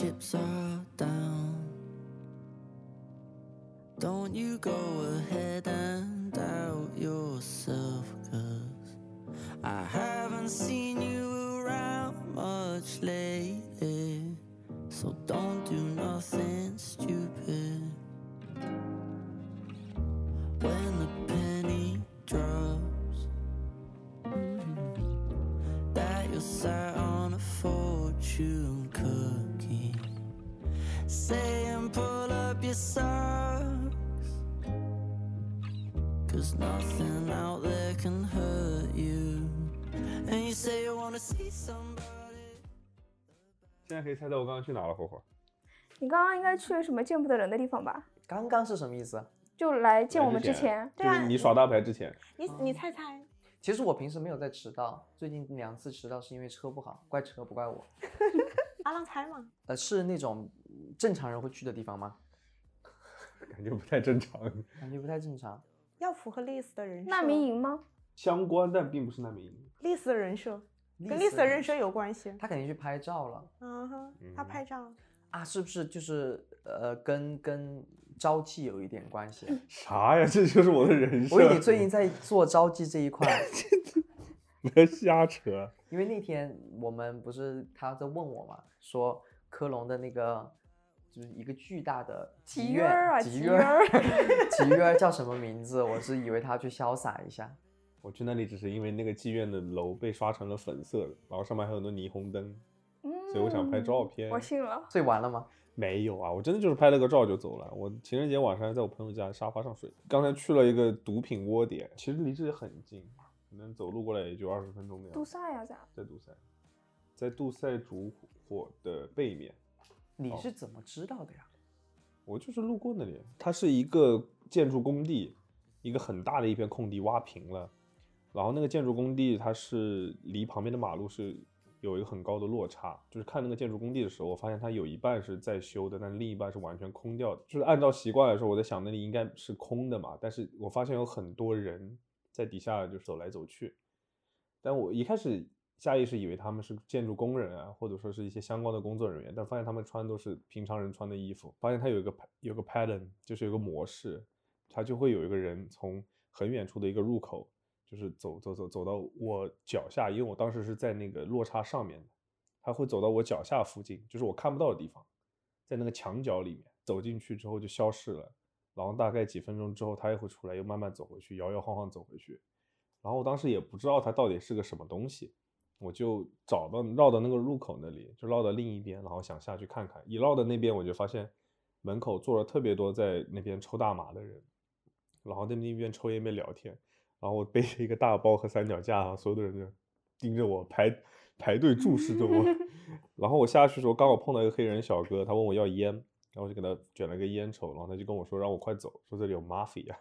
chips are down. Don't you go ahead and doubt yourself, cause I haven't seen you around much lately. So don't do nothing 猜到我刚刚去哪了，火火。你刚刚应该去什么见不得人的地方吧？刚刚是什么意思？就来见我们之前对，就是你耍大牌之前，你你猜猜，其实我平时没有在迟到，最近两次迟到是因为车不好，怪车不怪我。阿浪猜嘛？呃，是那种嗯正常人会去的地方吗？感觉不太正常。感觉不太正常。要符合历史的人设，难民营吗？相关，但并不是难民营。历史的人设跟历历史的人生有关系。他肯定去拍照了嗯哼，他拍照，啊，是不是就是呃跟跟朝气有一点关系？啥呀？这就是我的人生。我以为你最近在做朝气这一块，别 瞎扯。因为那天我们不是他在问我嘛，说科隆的那个就是一个巨大的妓妓院儿啊妓院妓院儿妓院 儿叫什么名字？我是以为他去潇洒一下。我去那里只是因为那个妓院的楼被刷成了粉色的，然后上面还有很多霓虹灯，所以我想拍照片。嗯我信了。所以完了吗？没有啊，我真的就是拍了个照就走了。我情人节晚上还在我朋友家沙发上睡。刚才去了一个毒品窝点，其实离这里很近，可能走路过来也就二十分钟的样子。杜塞呀，咋？在杜塞，在杜塞烛火的背面。你哦是怎么知道的呀？我就是路过那里，它是一个建筑工地，一个很大的一片空地挖平了，然后那个建筑工地它是离旁边的马路是有一个很高的落差，就是看那个建筑工地的时候，我发现它有一半是在修的，但另一半是完全空掉的。就是按照习惯来说，我在想那里应该是空的嘛，但是我发现有很多人在底下就走来走去，但我一开始下意识以为他们是建筑工人啊，或者说是一些相关的工作人员，但发现他们穿都是平常人穿的衣服。发现它有一个有个 pattern，就是有个模式，它就会有一个人从很远处的一个入口，就是走走走走到我脚下，因为我当时是在那个落差上面的，他会走到我脚下附近，就是我看不到的地方，在那个墙角里面走进去之后就消失了，然后大概几分钟之后他又会出来，又慢慢走回去，摇摇晃晃走回去。然后我当时也不知道它到底是个什么东西，我就找到绕到那个入口那里，就绕到另一边，然后想下去看看。一绕到那边，我就发现门口坐了特别多在那边抽大麻的人，然后在那边抽烟边聊天。然后我背着一个大包和三脚架，所有的人就盯着我排排队注视着我。然后我下去的时候，刚好碰到一个黑人小哥，他问我要烟，然后我就给他卷了个烟抽，然后他就跟我说让我快走，说这里有 mafia，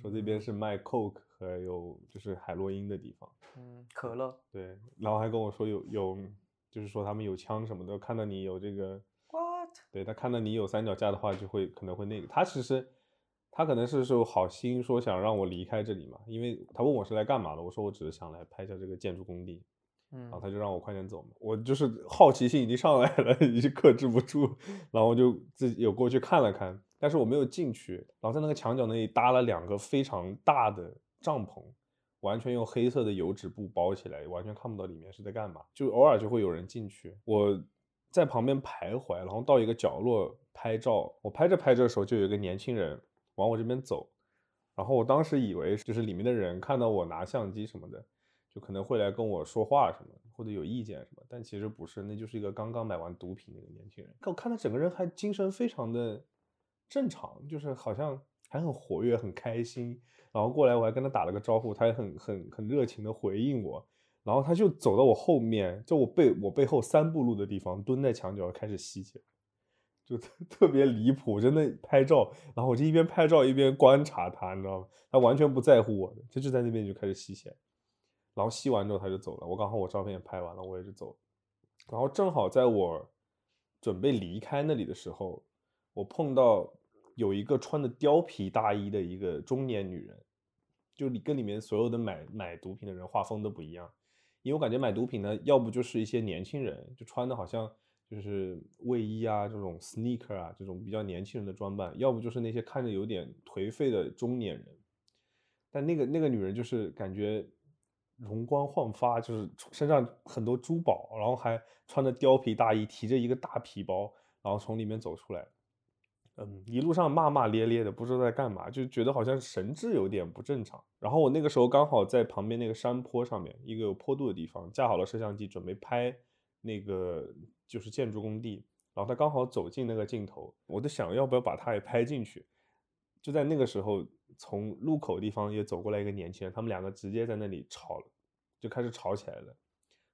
说这边是卖 coke 和有就是海洛因的地方。嗯，可乐。对，然后还跟我说有有，就是说他们有枪什么的，看到你有这个 What？对他看到你有三脚架的话，就会可能会那个。他其实他可能是说好心说想让我离开这里嘛，因为他问我是来干嘛的，我说我只是想来拍一下这个建筑工地，嗯然后他就让我快点走嘛。我就是好奇心已经上来了，已经克制不住，然后我就自己有过去看了看，但是我没有进去。然后在那个墙角那里搭了两个非常大的帐篷，完全用黑色的油纸布包起来，完全看不到里面是在干嘛。就偶尔就会有人进去，我在旁边徘徊，然后到一个角落拍照。我拍着拍着的时候，就有一个年轻人往我这边走，然后我当时以为就是里面的人看到我拿相机什么的，就可能会来跟我说话什么，或者有意见什么，但其实不是，那就是一个刚刚买完毒品的一个年轻人。我看他整个人还精神非常的正常，就是好像还很活跃、很开心。然后过来我还跟他打了个招呼，他也很很很热情的回应我。然后他就走到我后面，就我背我背后三步路的地方，蹲在墙角开始吸。就特 特别离谱，真的拍照，然后我就一边拍照一边观察他，你知道吗？他完全不在乎我的，他就在那边就开始吸血，然后吸完之后他就走了，我刚好我照片也拍完了，我也就走了，然后正好在我准备离开那里的时候，我碰到有一个穿的貂皮大衣的一个中年女人，就你跟里面所有的买买毒品的人画风都不一样，因为我感觉买毒品呢，要不就是一些年轻人，就穿的好像就是卫衣啊这种 sneaker 啊这种比较年轻人的装扮，要不就是那些看着有点颓废的中年人。但那个那个女人就是感觉容光焕发，就是身上很多珠宝，然后还穿着貂皮大衣，提着一个大皮包，然后从里面走出来。嗯，一路上骂骂咧咧的，不知道在干嘛，就觉得好像神志有点不正常。然后我那个时候刚好在旁边那个山坡上面，一个有坡度的地方，架好了摄像机，准备拍那个就是建筑工地。然后他刚好走进那个镜头，我在想要不要把他也拍进去。就在那个时候，从路口地方也走过来一个年轻人，他们两个直接在那里吵了，就开始吵起来了。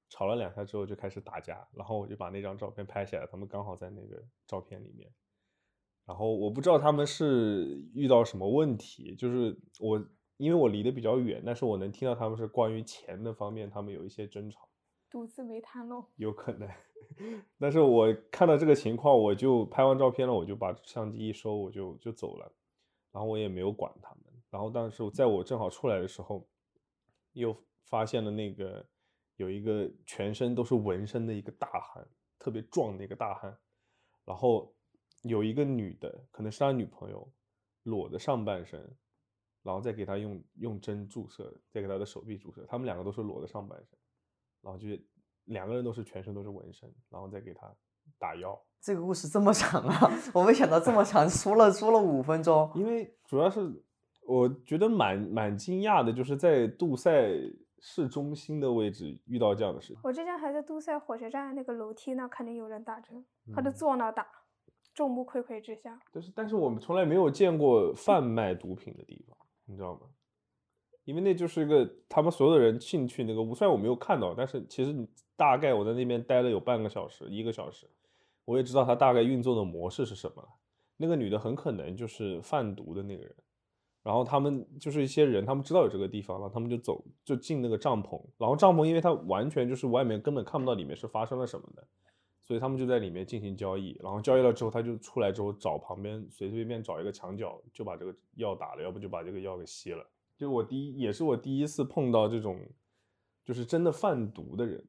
吵了两下之后就开始打架，然后我就把那张照片拍下来，他们刚好在那个照片里面。然后我不知道他们是遇到什么问题，就是我因为我离得比较远，但是我能听到他们是关于钱的方面，他们有一些争吵，赌资没谈拢。有可能。但是我看到这个情况，我就拍完照片了，我就把相机一收，我就就走了，然后我也没有管他们。然后但是在我正好出来的时候，又发现了那个有一个全身都是纹身的一个大汉，特别壮的一个大汉，然后。有一个女的，可能是他女朋友，裸的上半身，然后再给他用用针注射，再给他的手臂注射。他们两个都是裸的上半身，然后就两个人都是全身都是纹身，然后再给他打药。这个故事这么长啊！我没想到这么长，说了说了五分钟。因为主要是我觉得蛮蛮惊讶的，就是在杜塞市中心的位置遇到这样的事情。我之前还在杜塞火车站那个楼梯那看见有人打针，他就坐那打。众目睽睽之下，但是但是我们从来没有见过贩卖毒品的地方，你知道吗？因为那就是一个他们所有的人进去那个屋，虽然我没有看到，但是其实大概我在那边待了有半个小时、一个小时，我也知道他大概运作的模式是什么。那个女的很可能就是贩毒的那个人，然后他们就是一些人，他们知道有这个地方，然后他们就走就进那个帐篷，然后帐篷因为它完全就是外面根本看不到里面是发生了什么的。所以他们就在里面进行交易，然后交易了之后，他就出来之后找旁边随随便便找一个墙角就把这个药打了，要不就把这个药给吸了。就我第一也是我第一次碰到这种，就是真的贩毒的人。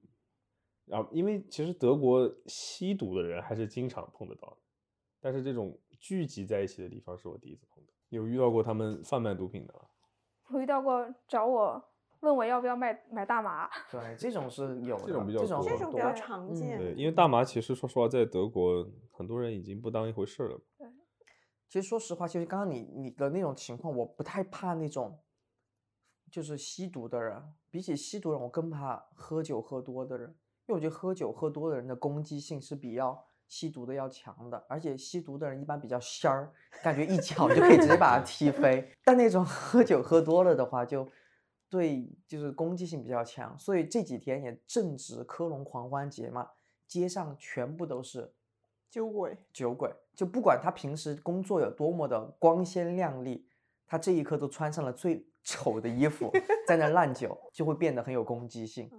然后因为其实德国吸毒的人还是经常碰得到的，但是这种聚集在一起的地方是我第一次碰到。有遇到过他们贩卖毒品的吗？我遇到过找我。问我要不要卖买大麻？对，这种是有这种比较多，这种比较常见。对，因为大麻其实说实话，在德国很多人已经不当一回事了。对，其实说实话，其实刚刚你你的那种情况，我不太怕那种，就是吸毒的人。比起吸毒人，我更怕喝酒喝多的人，因为我觉得喝酒喝多的人的攻击性是比较吸毒的要强的，而且吸毒的人一般比较仙儿，感觉一脚就可以直接把他踢飞。但那种喝酒喝多了的话，就。对，就是攻击性比较强，所以这几天也正值科隆狂欢节嘛，街上全部都是酒鬼。酒鬼就不管他平时工作有多么的光鲜亮丽，他这一刻都穿上了最丑的衣服，在那烂酒，就会变得很有攻击性。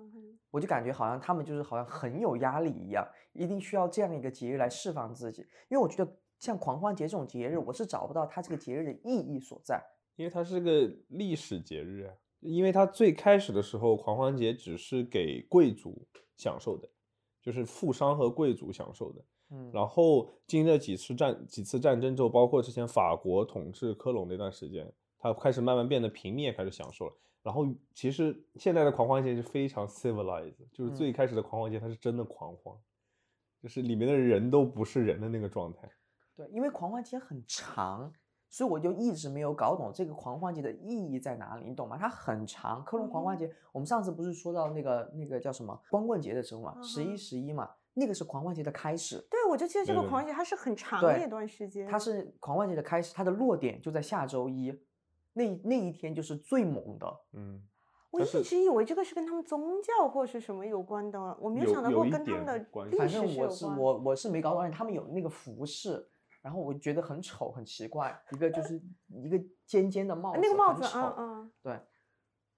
我就感觉好像他们就是好像很有压力一样，一定需要这样一个节日来释放自己。因为我觉得像狂欢节这种节日，我是找不到它这个节日的意义所在，因为它是个历史节日啊。因为它最开始的时候，狂欢节只是给贵族享受的，就是富商和贵族享受的。嗯，然后经历了几次战几次战争之后，包括之前法国统治科隆那段时间，它开始慢慢变得平民也开始享受了。然后其实现在的狂欢节是非常 civilized，就是最开始的狂欢节它是真的狂欢，就是里面的人都不是人的那个状态。对，因为狂欢节很长。所以我就一直没有搞懂这个狂欢节的意义在哪里，你懂吗？它很长，科隆狂欢节，我们上次不是说到那个那个叫什么光棍节的时候嘛，十一十一嘛，那个是狂欢节的开始。对，我就记得这个狂欢节它是很长的一段时间。它是狂欢节的开始，它的落点就在下周一，那那一天就是最猛的。嗯，我一直以为这个是跟他们宗教或是什么有关的，我没有想到过跟他们的历史是有关。我我是没搞懂，他们有那个服饰。然后我觉得很丑，很奇怪，一个就是一个尖尖的帽子，那个帽子，嗯嗯，对，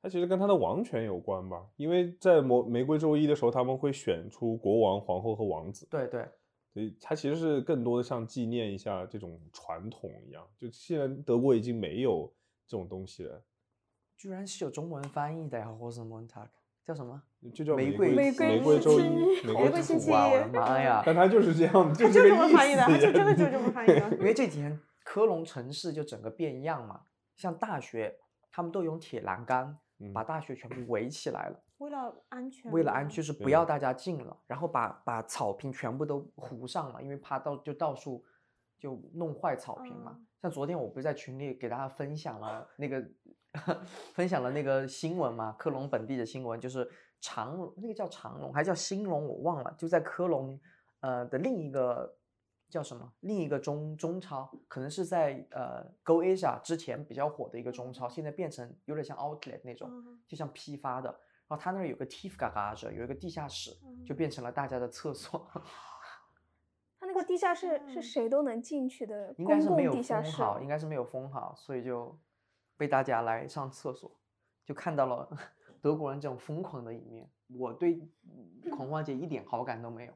它其实跟他的王权有关吧，因为在玫玫瑰周一的时候，他们会选出国王、皇后和王子，对对，所以它其实是更多的像纪念一下这种传统一样，就现在德国已经没有这种东西了，居然是有中文翻译的呀，或者 Montag，叫什么？就叫玫瑰玫瑰玫瑰周一，玫玫瑰星期一的妈呀！但它就是这样，他就是这么翻译的，它就真的就这么翻译的。因为这几天科隆城市就整个变样嘛，像大学他们都用铁栏杆嗯把大学全部围起来了，为了安全，为了安全就是不要大家进了，然后把把草坪全部都糊上了，因为怕到就到处就弄坏草坪嘛。嗯像昨天我不是在群里给大家分享了那个分享了那个新闻嘛，科隆本地的新闻，就是长隆那个叫长隆还叫兴隆我忘了，就在科隆呃的另一个叫什么另一个中中超，可能是在呃 Go Asia 之前比较火的一个中超，现在变成有点像 Outlet 那种，嗯就像批发的。然后他那儿有个 Tief Garage，有一个地下室，就嗯变成了大家的厕所。地下室是嗯谁都能进去的应该公共是没有地下室。封好，应该是没有封好，所以就被大家来上厕所，就看到了 德国人这种疯狂的一面。我对狂欢节一点好感都没有，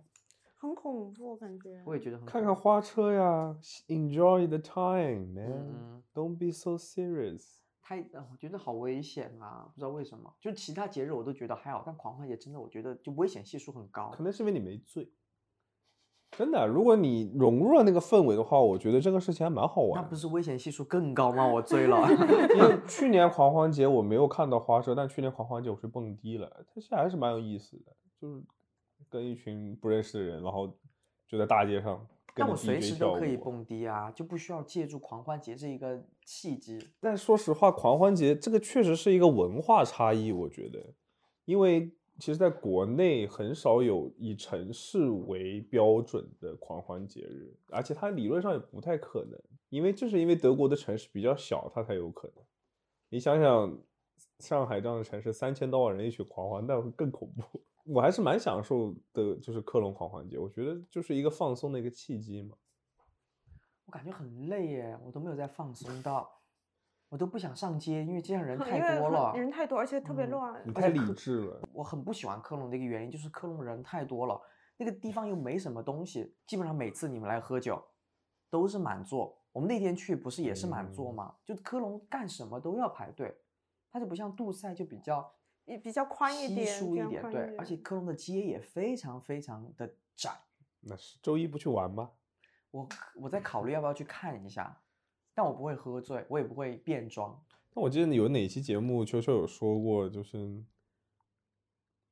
很恐怖，感觉。我也觉得很看恐怖看花车呀，enjoy the time, 嗯 man. 嗯 Don't be so serious. 太，呃我觉得好危险啊！不知道为什么，就其他节日我都觉得还好，但狂欢节真的我觉得就危险系数很高。可能是因为你没醉。真的，如果你融入了那个氛围的话，我觉得这个事情还蛮好玩。那不是危险系数更高吗？我醉了。因为 去年狂欢节我没有看到花车，但去年狂欢节我去蹦迪了，它现在还是蛮有意思的，就是跟一群不认识的人，然后就在大街上但我随时都可以蹦迪啊，就不需要借助狂欢节这一个契机。但说实话，狂欢节这个确实是一个文化差异，我觉得，因为其实在国内很少有以城市为标准的狂欢节日，而且它理论上也不太可能，因为就是因为德国的城市比较小，它才有可能。你想想，上海这样的城市，三千多万人一起狂欢，那会更恐怖。我还是蛮享受的，就是克隆狂欢节，我觉得就是一个放松的一个契机嘛。我感觉很累耶，我都没有在放松到，我都不想上街，因为街上人 太多了。人太多，而且特别嗯乱。你太理智了，我很不喜欢科隆的一个原因就是科隆人太多了，那个地方又没什么东西，基本上每次你们来喝酒都是满座。我们那天去不是也是满座嗯吗？就科隆干什么都要排队，它就不像杜塞就比较也比较宽一点稀点疏一点，对，而且科隆的街也非常非常的窄。那是周一不去玩吗？我我在考虑要不要去看一下，但我不会喝醉，我也不会变装。那我记得你有哪期节目秋秋有说过，就是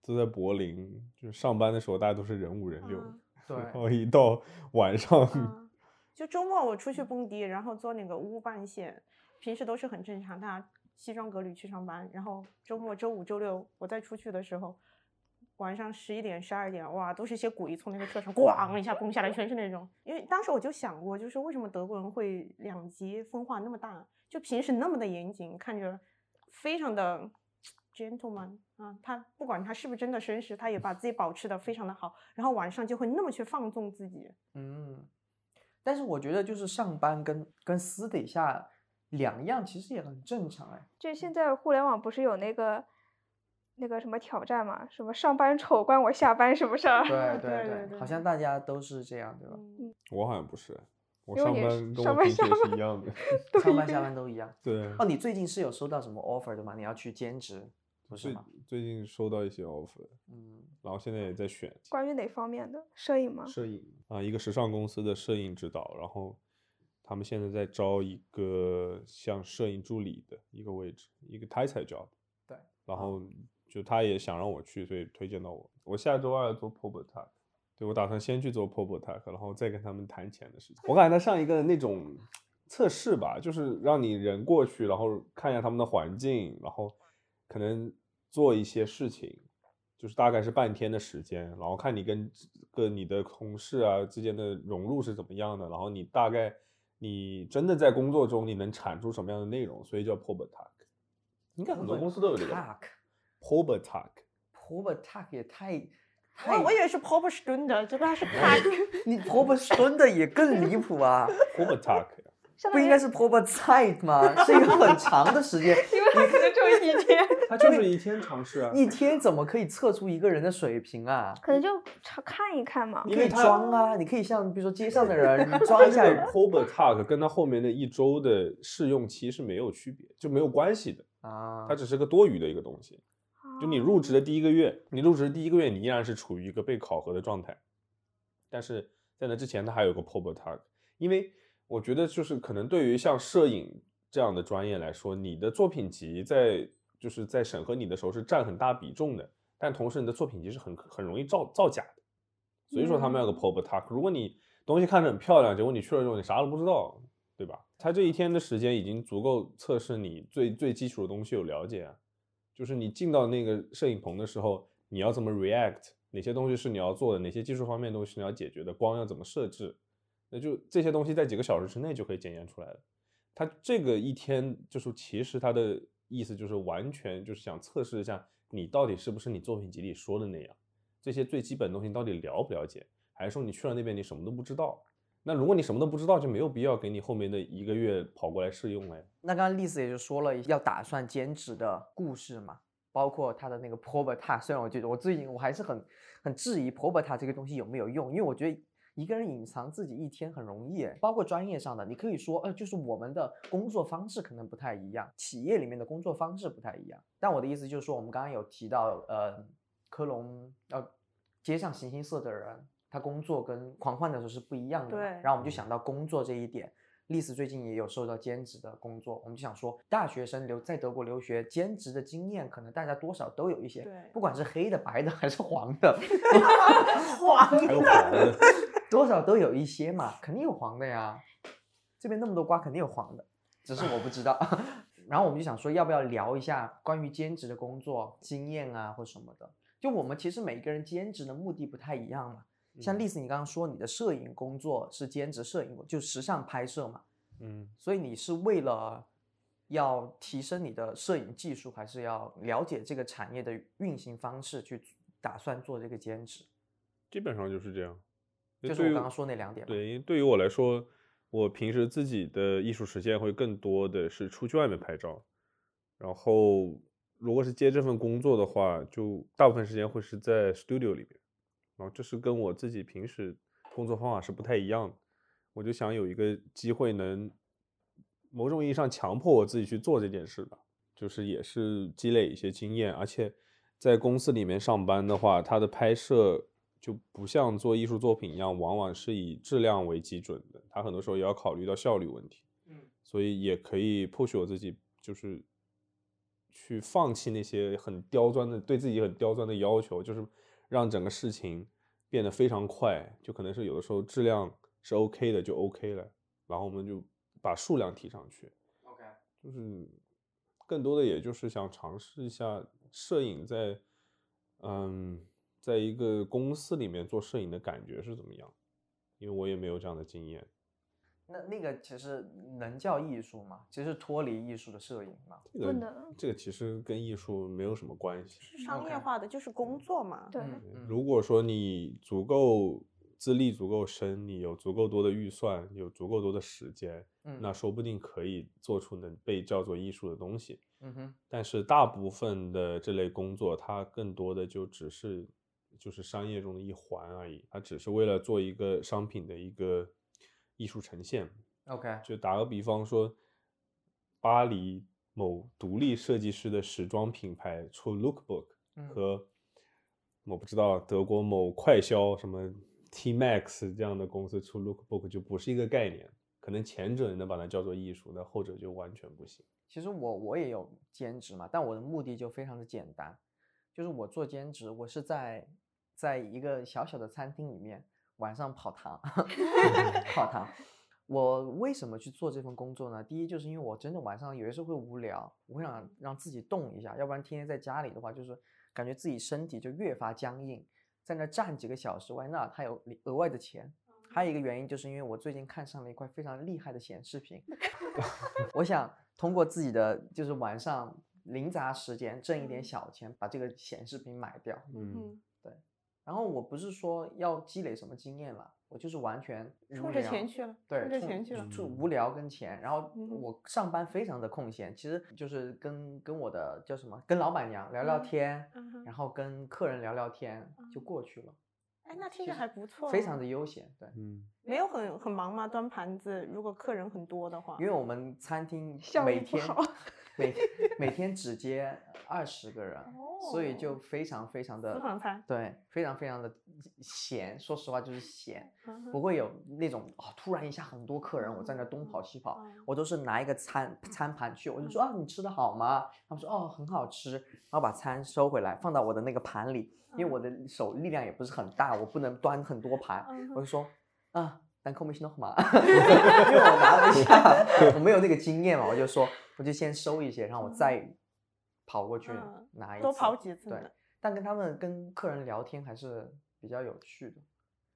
都在柏林，就是上班的时候大家都是人五人六，嗯对 然后一到晚上，嗯，就周末我出去蹦迪，然后坐那个乌半线，平时都是很正常，大家西装革履去上班。然后周末周五、周六我再出去的时候，晚上十一点、十二点，哇，都是一些古一从那个车上咣一下崩下来，全是那种。因为当时我就想过，就是为什么德国人会两极分化那么大？就平时那么的严谨，看着非常的 gentleman 啊，他不管他是不是真的绅士，他也把自己保持的非常的好，然后晚上就会那么去放纵自己。嗯，但是我觉得就是上班跟跟私底下两样，其实也很正常哎。就现在互联网不是有那个那个什么挑战嘛？什么上班丑关我下班什么事儿？对对对对好像大家都是这样，对吧？嗯，我好像不是，我上班跟上班下我平时是一样的。上班下班都一样。对，哦，你最近是有收到什么 offer 的吗？你要去兼职，不是最吗？最近收到一些 offer，嗯，然后现在也在选关于哪方面的？摄影吗？摄影啊，一个时尚公司的摄影指导，然后他们现在在招一个像摄影助理的一个位置，一个 title job。对，然后就他也想让我去，所以推荐到我。我下周二要做 p o b e t a k 对我打算先去做 p o b e t a k 然后再跟他们谈钱的事情。我感觉他像一个那种测试吧，就是让你人过去，然后看一下他们的环境，然后可能做一些事情，就是大概是半天的时间，然后看你跟跟你的同事啊之间的融入是怎么样的，然后你大概你真的在工作中你能产出什么样的内容，所以叫 p o b e t a k 应该很多公司都有这个 P o b e t a k p o b tag 也太我太，我以为是 pop stunde，结果它是 pack。你 p o b Stunde 也更离谱啊！p o b e t a k 不应该是 p o b Zeit 吗？是一个很长的时间，因为它可能只有一天，它就是一天尝试啊。一天怎么可以测出一个人的水平啊？可能就查看一看嘛。你可以装啊，你可以像比如说街上的人，你装一下。p o b e t a k 跟它后面的一周的试用期是没有区别，就没有关系的，啊它，只是个多余的一个东西。就你入职的第一个月，你入职的第一个月，你依然是处于一个被考核的状态，但是在那之前，他还有个 p o b e tag，因为我觉得就是可能对于像摄影这样的专业来说，你的作品集在就是在审核你的时候是占很大比重的，但同时你的作品集是很很容易造造假的，所以说他们要个 p o b e tag。如果你东西看着很漂亮，结果你去了之后你啥都不知道，对吧？他这一天的时间已经足够测试你最最基础的东西有了解啊。就是你进到那个摄影棚的时候，你要怎么 react？哪些东西是你要做的？哪些技术方面的东西你要解决的？光要怎么设置？那就这些东西在几个小时之内就可以检验出来了。它这个一天就是其实它的意思就是完全就是想测试一下你到底是不是你作品集里说的那样，这些最基本的东西到底了不了解，还是说你去了那边你什么都不知道？那如果你什么都不知道，就没有必要给你后面的一个月跑过来试用了呀。那刚刚丽丝也就说了要打算兼职的故事嘛，包括他的那个 p r o b e t a 虽然我觉得我最近我还是很很质疑 p r o b e t a 这个东西有没有用，因为我觉得一个人隐藏自己一天很容易，包括专业上的，你可以说，呃，就是我们的工作方式可能不太一样，企业里面的工作方式不太一样。但我的意思就是说，我们刚刚有提到，呃，科隆呃，街上形形色色的人。他工作跟狂欢的时候是不一样的，对。然后我们就想到工作这一点，丽丝最近也有受到兼职的工作，我们就想说，大学生留在德国留学，兼职的经验可能大家多少都有一些，对。不管是黑的、白的还是黄的，黄的，多少都有一些嘛，肯定有黄的呀。这边那么多瓜，肯定有黄的，只是我不知道。然后我们就想说，要不要聊一下关于兼职的工作经验啊，或什么的？就我们其实每个人兼职的目的不太一样嘛。像丽丝，你刚刚说你的摄影工作是兼职摄影，就时尚拍摄嘛，嗯，所以你是为了要提升你的摄影技术，还是要了解这个产业的运行方式去打算做这个兼职？基本上就是这样，就是我刚刚说那两点。对，因为对于我来说，我平时自己的艺术实践会更多的是出去外面拍照，然后如果是接这份工作的话，就大部分时间会是在 studio 里面。然后这是跟我自己平时工作方法是不太一样的，我就想有一个机会能某种意义上强迫我自己去做这件事吧，就是也是积累一些经验，而且在公司里面上班的话，它的拍摄就不像做艺术作品一样，往往是以质量为基准的，它很多时候也要考虑到效率问题，嗯，所以也可以 push 我自己，就是去放弃那些很刁钻的对自己很刁钻的要求，就是。让整个事情变得非常快，就可能是有的时候质量是 OK 的就 OK 了，然后我们就把数量提上去。OK，就是更多的也就是想尝试一下摄影在嗯，在一个公司里面做摄影的感觉是怎么样，因为我也没有这样的经验。那那个其实能叫艺术吗？其实脱离艺术的摄影吗？这个这个其实跟艺术没有什么关系，是商业化的，就是工作嘛。对，如果说你足够资历足够深，你有足够多的预算，有足够多的时间，那说不定可以做出能被叫做艺术的东西。嗯哼。但是大部分的这类工作，它更多的就只是就是商业中的一环而已，它只是为了做一个商品的一个。艺术呈现，OK，就打个比方说，巴黎某独立设计师的时装品牌出 Lookbook，和我不知道德国某快销什么 T Max 这样的公司出 Lookbook 就不是一个概念，可能前者能把它叫做艺术，那后者就完全不行。其实我我也有兼职嘛，但我的目的就非常的简单，就是我做兼职，我是在在一个小小的餐厅里面。晚上跑堂，跑堂。我为什么去做这份工作呢？第一，就是因为我真的晚上有的时候会无聊，我会想让自己动一下，要不然天天在家里的话，就是感觉自己身体就越发僵硬，在那站几个小时，外那还有额外的钱。还有一个原因，就是因为我最近看上了一块非常厉害的显示屏，我想通过自己的就是晚上零杂时间挣一点小钱，把这个显示屏买掉。嗯。然后我不是说要积累什么经验了，我就是完全冲着钱去了，对，冲着钱去了，就无聊跟钱。然后我上班非常的空闲，其实就是跟跟我的叫什么，跟老板娘聊聊天，然后跟客人聊聊天就过去了。哎，那听着还不错，非常的悠闲，对，嗯，没有很很忙吗？端盘子，如果客人很多的话，因为我们餐厅每天每每天只接二十个人，所以就哦非常非常的私房菜对，非常非常的闲。说实话就是闲，嗯不会有那种哦，突然一下很多客人，我在那东跑西跑，嗯我都是拿一个餐餐盘去，我就说啊，你吃的好吗？他们说哦，很好吃，然后把餐收回来放到我的那个盘里，因为我的手力量也不是很大，我不能端很多盘，嗯我就说啊。单口没弄嘛，因为我拿不下，我没有那个经验嘛，我就说我就先收一些，然后我再跑过去嗯拿一次，多跑几次对，但跟他们跟客人聊天还是比较有趣的。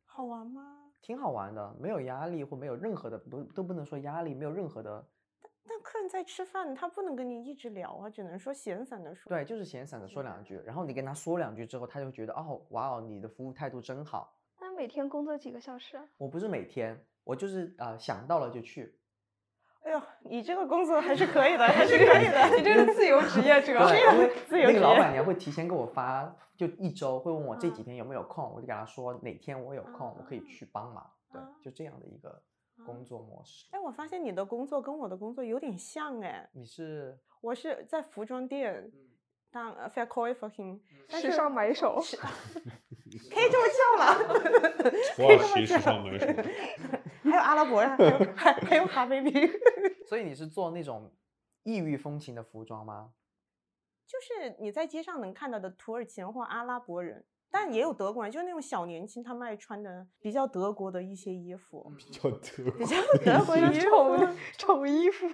好玩吗？挺好玩的，没有压力或没有任何的都都不能说压力，没有任何的，但客人在吃饭，他不能跟你一直聊啊，只能说闲散的说。对，就是闲散的说两句，然后你跟他说两句之后，他就觉得哦，哇哦，你的服务态度真好。那每天工作几个小时啊？我不是每天，我就是呃想到了就去，哎呦，你这个工作还是可以的，还是可以的。你这是自由职业者。对，因为自由职业那个老板娘会提前给我发，就一周会问我这几嗯天有没有空，我就给她说哪天我有空，我可以啊去帮忙。对啊，就这样的一个工作模式。哎，我发现你的工作跟我的工作有点像哎，你是我是在服装店当呃 fair c o i f o r him，但 时尚买手，可以这么叫了。哇，谁时尚买手？还有阿拉伯人，还有 还还有哈 baby，所以你是做那种异域风情的服装吗？就是你在街上能看到的土耳其人或阿拉伯人。但也有德国人，就是那种小年轻，他们爱穿的比较德国的一些衣服，比较德比较德国的衣服。丑衣服。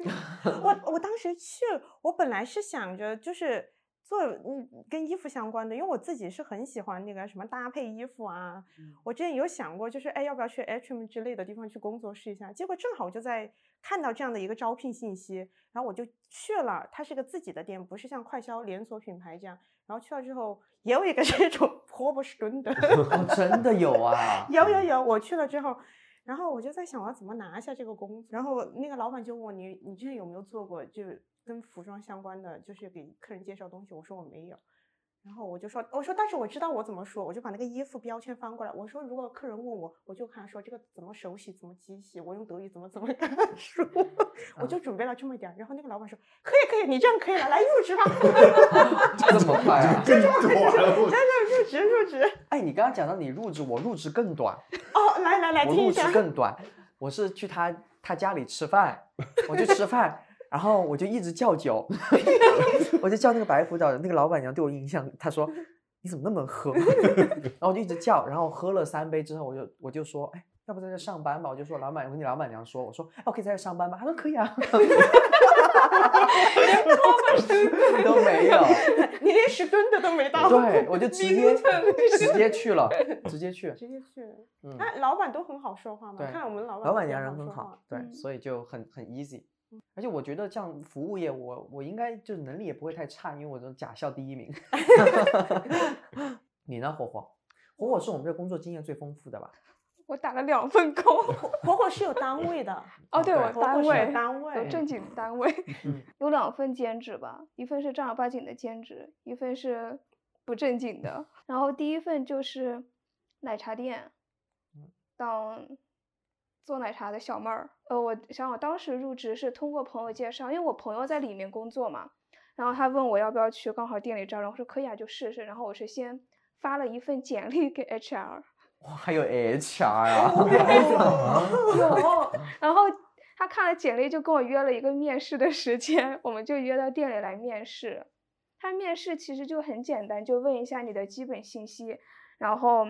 我我当时去，我本来是想着就是做嗯跟衣服相关的，因为我自己是很喜欢那个什么搭配衣服啊。我之前有想过，就是哎要不要去 H&M 之类的地方去工作试一下。结果正好就在看到这样的一个招聘信息，然后我就去了。它是个自己的店，不是像快销连锁品牌这样。然后去了之后，也有一个 这种活不是蹲的。哦，真的有啊！有有有，我去了之后，然后我就在想我要怎么拿下这个工作。然后那个老板就问我你你之前有没有做过就是跟服装相关的，就是给客人介绍东西。我说我没有。然后我就说我说但是我知道我怎么说，我就把那个衣服标签翻过来。我说如果客人问我，我就跟他说这个怎么手洗怎么机洗，我用德语怎么怎么跟他说。我就准备了这么一点儿。然后那个老板说可以可以，你这样可以了，来入职吧。这么快啊！更短了，我真的入职入职。哎，你刚刚讲到你入职，我入职更短，哦，来来来我入职听一下。更短。我是去他他家里吃饭，我去吃饭，然后我就一直叫酒，我就叫那个白葡萄的那个老板娘对我印象，她说你怎么那么能喝？然后我就一直叫，然后喝了三杯之后，我就我就说，哎，要不在这上班吧？我就说老板，我跟你老板娘说，我说，哎，我可以在这上班吗？她说可以啊，连都没有。你连十吨的都没到。对，我就直接直接去了，直接去。直接去。嗯，那老板都很好说话嘛，对看我们老板老板娘人很好，对，嗯所以就很很 easy。而且我觉得像服务业，我我应该就是能力也不会太差，因为我这种甲校第一名。你呢，火火？火火是我们这工作经验最丰富的吧？我打了两份工。火火是有单位的，哦，对，对我火火是有单位单位有正经单位嗯，有两份兼职吧，一份是正儿八经的兼职，一份是不正经的。然后第一份就是奶茶店嗯，当做奶茶的小妹儿。呃，我想我当时入职是通过朋友介绍，因为我朋友在里面工作嘛，然后他问我要不要去，刚好店里招人，我说可以啊，就试试。然后我是先发了一份简历给 HR，哇，还有 HR 啊！有，然后他看了简历就跟我约了一个面试的时间，我们就约到店里来面试。他面试其实就很简单，就问一下你的基本信息，然后，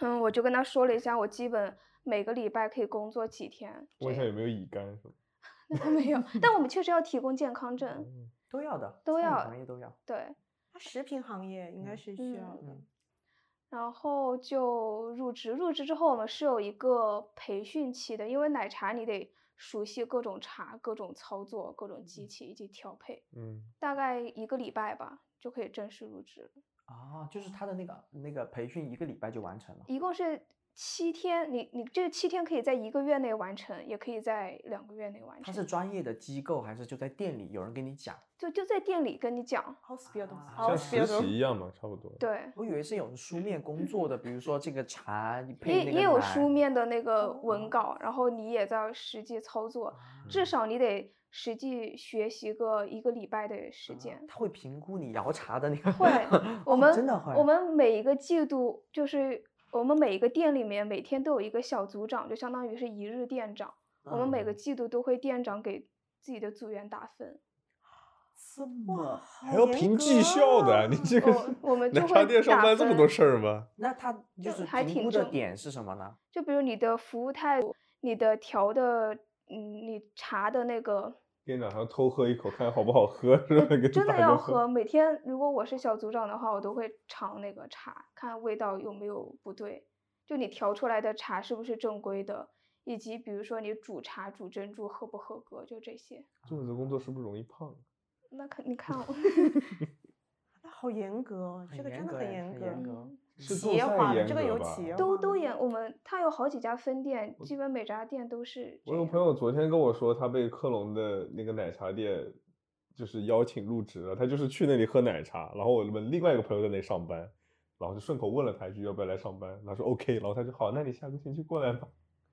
嗯，我就跟他说了一下我基本每个礼拜可以工作几天。问一下有没有乙肝？那他没有，但我们确实要提供健康证，嗯都要的，都要行业都要。对，食品行业应该是需要的。嗯然后就入职。入职之后，我们是有一个培训期的，因为奶茶你得熟悉各种茶、各种操作、各种机器以及调配，嗯，大概一个礼拜吧就可以正式入职。啊，就是他的那个那个培训一个礼拜就完成了。一共是七天，你你这七天可以在一个月内完成，也可以在两个月内完成。它是专业的机构还是就在店里有人给你讲？就就在店里跟你讲，Hospital，啊像实习一样嘛，差不多。对，我以为是有书面工作的，比如说这个茶你配也那个奶也有书面的那个哦文稿，然后你也在实际操作，啊至少你得实际学习个一个礼拜的时啊间。他会评估你摇茶的那个会，我哦们、真的会，我们每一个季度就是我们每一个店里面每天都有一个小组长，就相当于是一日店长。我们每个嗯季度都会店长给自己的组员打分。这么还要评绩效的，你这 个哦我们就奶茶店上班这么多事儿吗？那他就就是还评挺的点是什么呢？就比如你的服务态度，你的调的，嗯，你茶的那个，店长还要偷喝一口，看好不好喝，是吧？真的要喝。每天如果我是小组长的话，我都会尝那个茶，看味道有没有不对，就你调出来的茶是不是正规的，以及比如说你煮茶煮珍珠合不合格，就这些。做你的工作是不是容易胖？那看你看我，那好严格哦，这个真的严格哎很严格。企业化，这个严格吧有企业化都都严，我们它有好几家分店，基本每家店都是。我有朋友昨天跟我说，他被克隆的那个奶茶店就是邀请入职了，他就是去那里喝奶茶。然后我们另外一个朋友在那里上班，然后就顺口问了他一句要不要来上班，他说 OK，然后他就好，那你下个星期过来吧。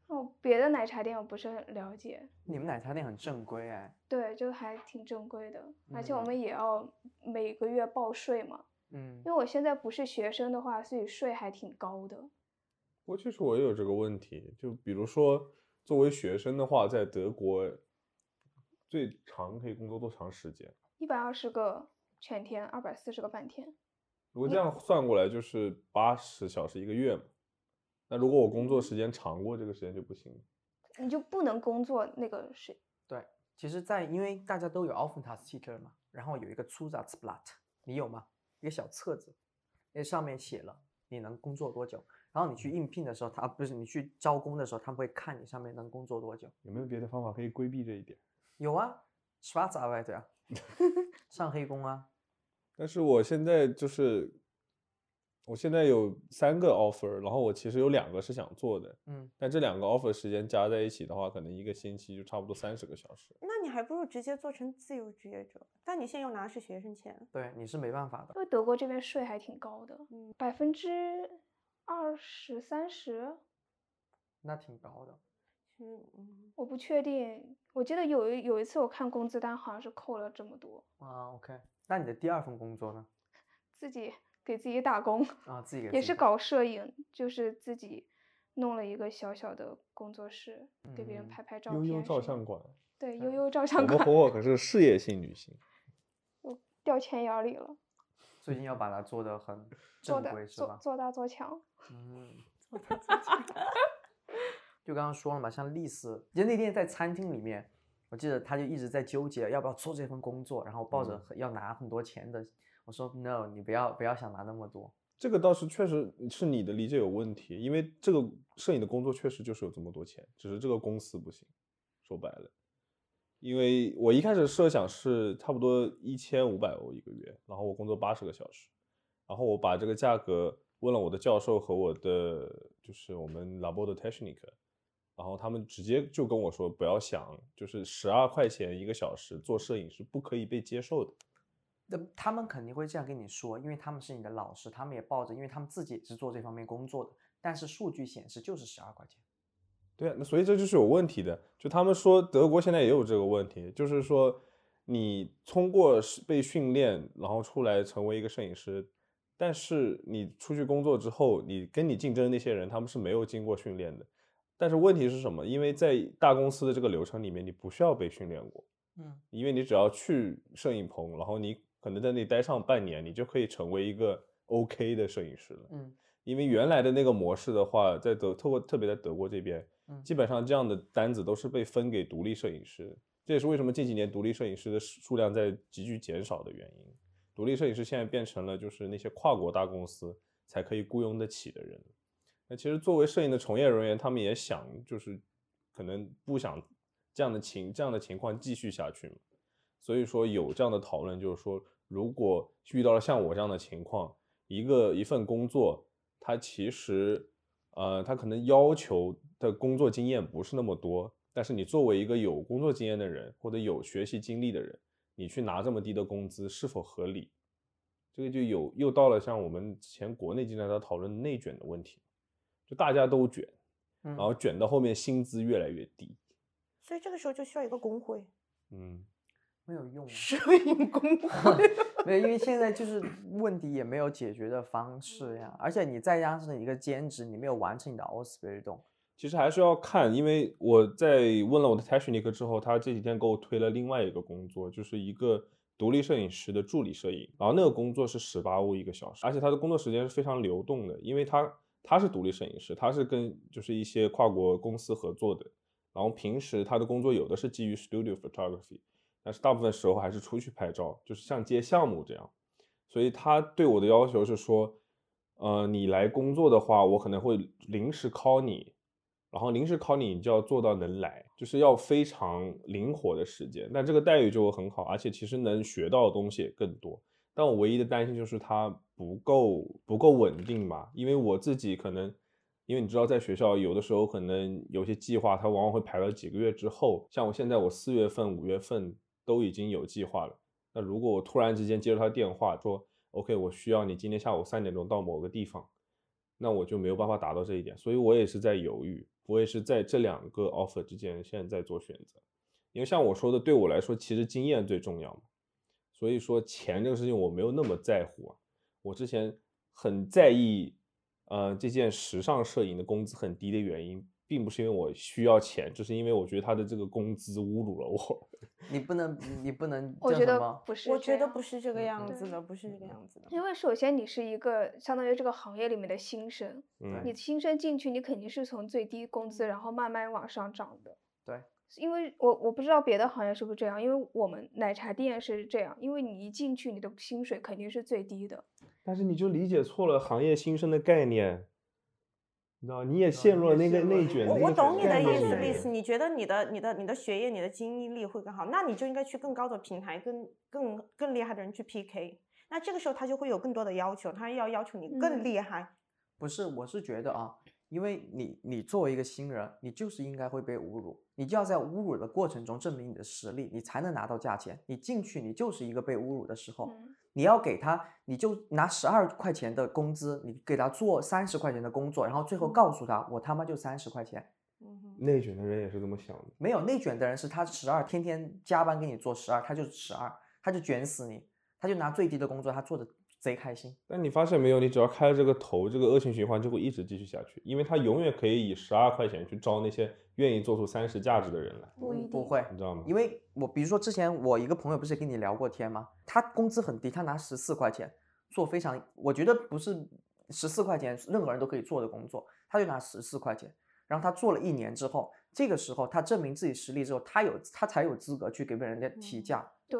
哦，别的奶茶店我不是很了解。你们奶茶店很正规哎，对，就还挺正规的，而且我嗯们也要每个月报税嘛。嗯因为我现在不是学生的话，所以税还挺高的。不过其实我也有这个问题，就比如说作为学生的话，在德国最长可以工作多长时间？一百二十个全天，二百四十个半天。如果这样算过来，就是八十小时一个月嘛。那如果我工作时间长过这个时间就不行了。你就不能工作那个是对，其实在，因为大家都有 Aufenthaltstitel 嘛，然后有一个 Zusatzblatt，你有吗？一个小册子，那上面写了你能工作多久，然后你去应聘的时候，他啊不是你去招工的时候，他们会看你上面能工作多久。有没有别的方法可以规避这一点？有啊，Schwarzarbeit 啊，上黑工啊，但是我现在就是，我现在有三个 offer，然后我其实有两个是想做的，嗯，但这两个 offer 时间加在一起的话，可能一个星期就差不多三十个小时。那你还不如直接做成自由职业者，但你现在又拿的是学生钱。对，你是没办法的因。为德国这边税还挺高的，嗯百分之二十三十，那挺高的。嗯嗯，我不确定。我记得有一有一次我看工资单，好像是扣了这么多，啊，OK，那你的第二份工作呢？自己给自己打工，啊，自己给也是搞摄影，就是自己弄了一个小小的工作室，给别人嗯拍拍照悠悠。照相馆，对，嗯悠悠照相馆们火火可是事业性女性。我掉钱眼儿里了，最近要把它做的很做大正规，是吧？做做大做强。嗯，就刚刚说了嘛，像丽丝，就那天在餐厅里面，我记得她就一直在纠结要不要做这份工作，然后抱着要拿很多钱的，我说 no，你不要不要想拿那么多。这个倒是确实是你的理解有问题，因为这个摄影的工作确实就是有这么多钱，只是这个公司不行。说白了，因为我一开始设想是差不多一千五百欧一个月，然后我工作八十个小时，然后我把这个价格问了我的教授和我的就是我们 Labo 的 Technic，然后他们直接就跟我说不要想，就是十二块钱一个小时做摄影是不可以被接受的。那他们肯定会这样跟你说，因为他们是你的老师，他们也抱着，因为他们自己也是做这方面工作的，但是数据显示就是十二块钱。对啊，那所以这就是有问题的。就他们说德国现在也有这个问题，就是说你通过被训练，然后出来成为一个摄影师，但是你出去工作之后，你跟你竞争的那些人，他们是没有经过训练的。但是问题是什么？因为在大公司的这个流程里面，你不需要被训练过，嗯，因为你只要去摄影棚，然后你可能在那里待上半年，你就可以成为一个 OK 的摄影师了。嗯，因为原来的那个模式的话，在德特特别在德国这边，嗯基本上这样的单子都是被分给独立摄影师，这也是为什么近几年独立摄影师的数数量在急剧减少的原因。独立摄影师现在变成了就是那些跨国大公司才可以雇佣得起的人。那其实作为摄影的从业人员，他们也想就是可能不想这样的情这样的情况继续下去嘛。所以说有这样的讨论，就是说如果遇到了像我这样的情况，一个一份工作，它其实呃，他可能要求的工作经验不是那么多，但是你作为一个有工作经验的人或者有学习经历的人，你去拿这么低的工资是否合理？这个就有又到了像我们之前国内经常在讨论内卷的问题，就大家都卷，嗯。然后卷到后面薪资越来越低，所以这个时候就需要一个工会，嗯，没有用啊，摄影工 会。没有，因为现在就是问题也没有解决的方式呀，而且你再加上一个兼职，你没有完成你的 o s p i r i t 其实还是要看，因为我在问了我的 t e c h n i c 之后，他这几天给我推了另外一个工作，就是一个独立摄影师的助理摄影，然后那个工作是十八欧一个小时，而且他的工作时间是非常流动的，因为他他是独立摄影师，他是跟就是一些跨国公司合作的，然后平时他的工作有的是基于 studio photography，但是大部分时候还是出去拍照，就是像接项目这样，所以他对我的要求是说，呃，你来工作的话，我可能会临时 call 你。然后临时 call，你就要做到能来，就是要非常灵活的时间。但这个待遇就会很好，而且其实能学到的东西也更多。但我唯一的担心就是它不够不够稳定吧，因为我自己可能，因为你知道，在学校有的时候可能有些计划，它往往会排到几个月之后。像我现在，我四月份、五月份都已经有计划了。那如果我突然之间接到他电话说，OK，我需要你今天下午三点钟到某个地方，那我就没有办法达到这一点，所以我也是在犹豫。我也是在这两个 offer 之间现在在做选择，因为像我说的，对我来说其实经验最重要嘛，所以说钱这个事情我没有那么在乎啊。我之前很在意，呃，这件时尚摄影的工资很低的原因，并不是因为我需要钱，就是因为我觉得他的这个工资侮辱了我。你不能，你不能我觉得不是，我觉得不，是这个样子的，不是这个样子的。因为首先你是一个相当于这个行业里面的新生，嗯你新生进去，你肯定是从最低工资，然后慢慢往上涨的。对，因为我我不知道别的行业是不是这样，因为我们奶茶店是这样，因为你一进去，你的薪水肯定是最低的。但是你就理解错了行业新生的概念，你知道，你也陷入了那个内卷我我懂你的意思，你觉得你的你的你的学业、你的经历力会更好，那你就应该去更高的平台，跟更更厉害的人去 PK。那这个时候他就会有更多的要求，他要要求你更嗯厉害。不是，我是觉得啊，因为你你作为一个新人，你就是应该会被侮辱，你就要在侮辱的过程中证明你的实力，你才能拿到价钱。你进去，你就是一个被侮辱的时候，嗯你要给他，你就拿十二块钱的工资，你给他做三十块钱的工作，然后最后告诉他，我他妈就三十块钱。内卷的人也是这么想的。没有内卷的人是他十二，天天加班给你做十二，他就是十二，他就卷死你，他就拿最低的工作，他做的贼开心。但你发现没有，你只要开了这个头，这个恶性循环就会一直继续下去，因为他永远可以以十二块钱去招那些愿意做出三十价值的人来，不一定不会，你知道吗？因为我比如说之前我一个朋友不是跟你聊过天吗？他工资很低，他拿十四块钱做非常，我觉得不是十四块钱任何人都可以做的工作，他就拿十四块钱，然后他做了一年之后，这个时候他证明自己实力之后，他有他才有资格去给别人家提嗯价，对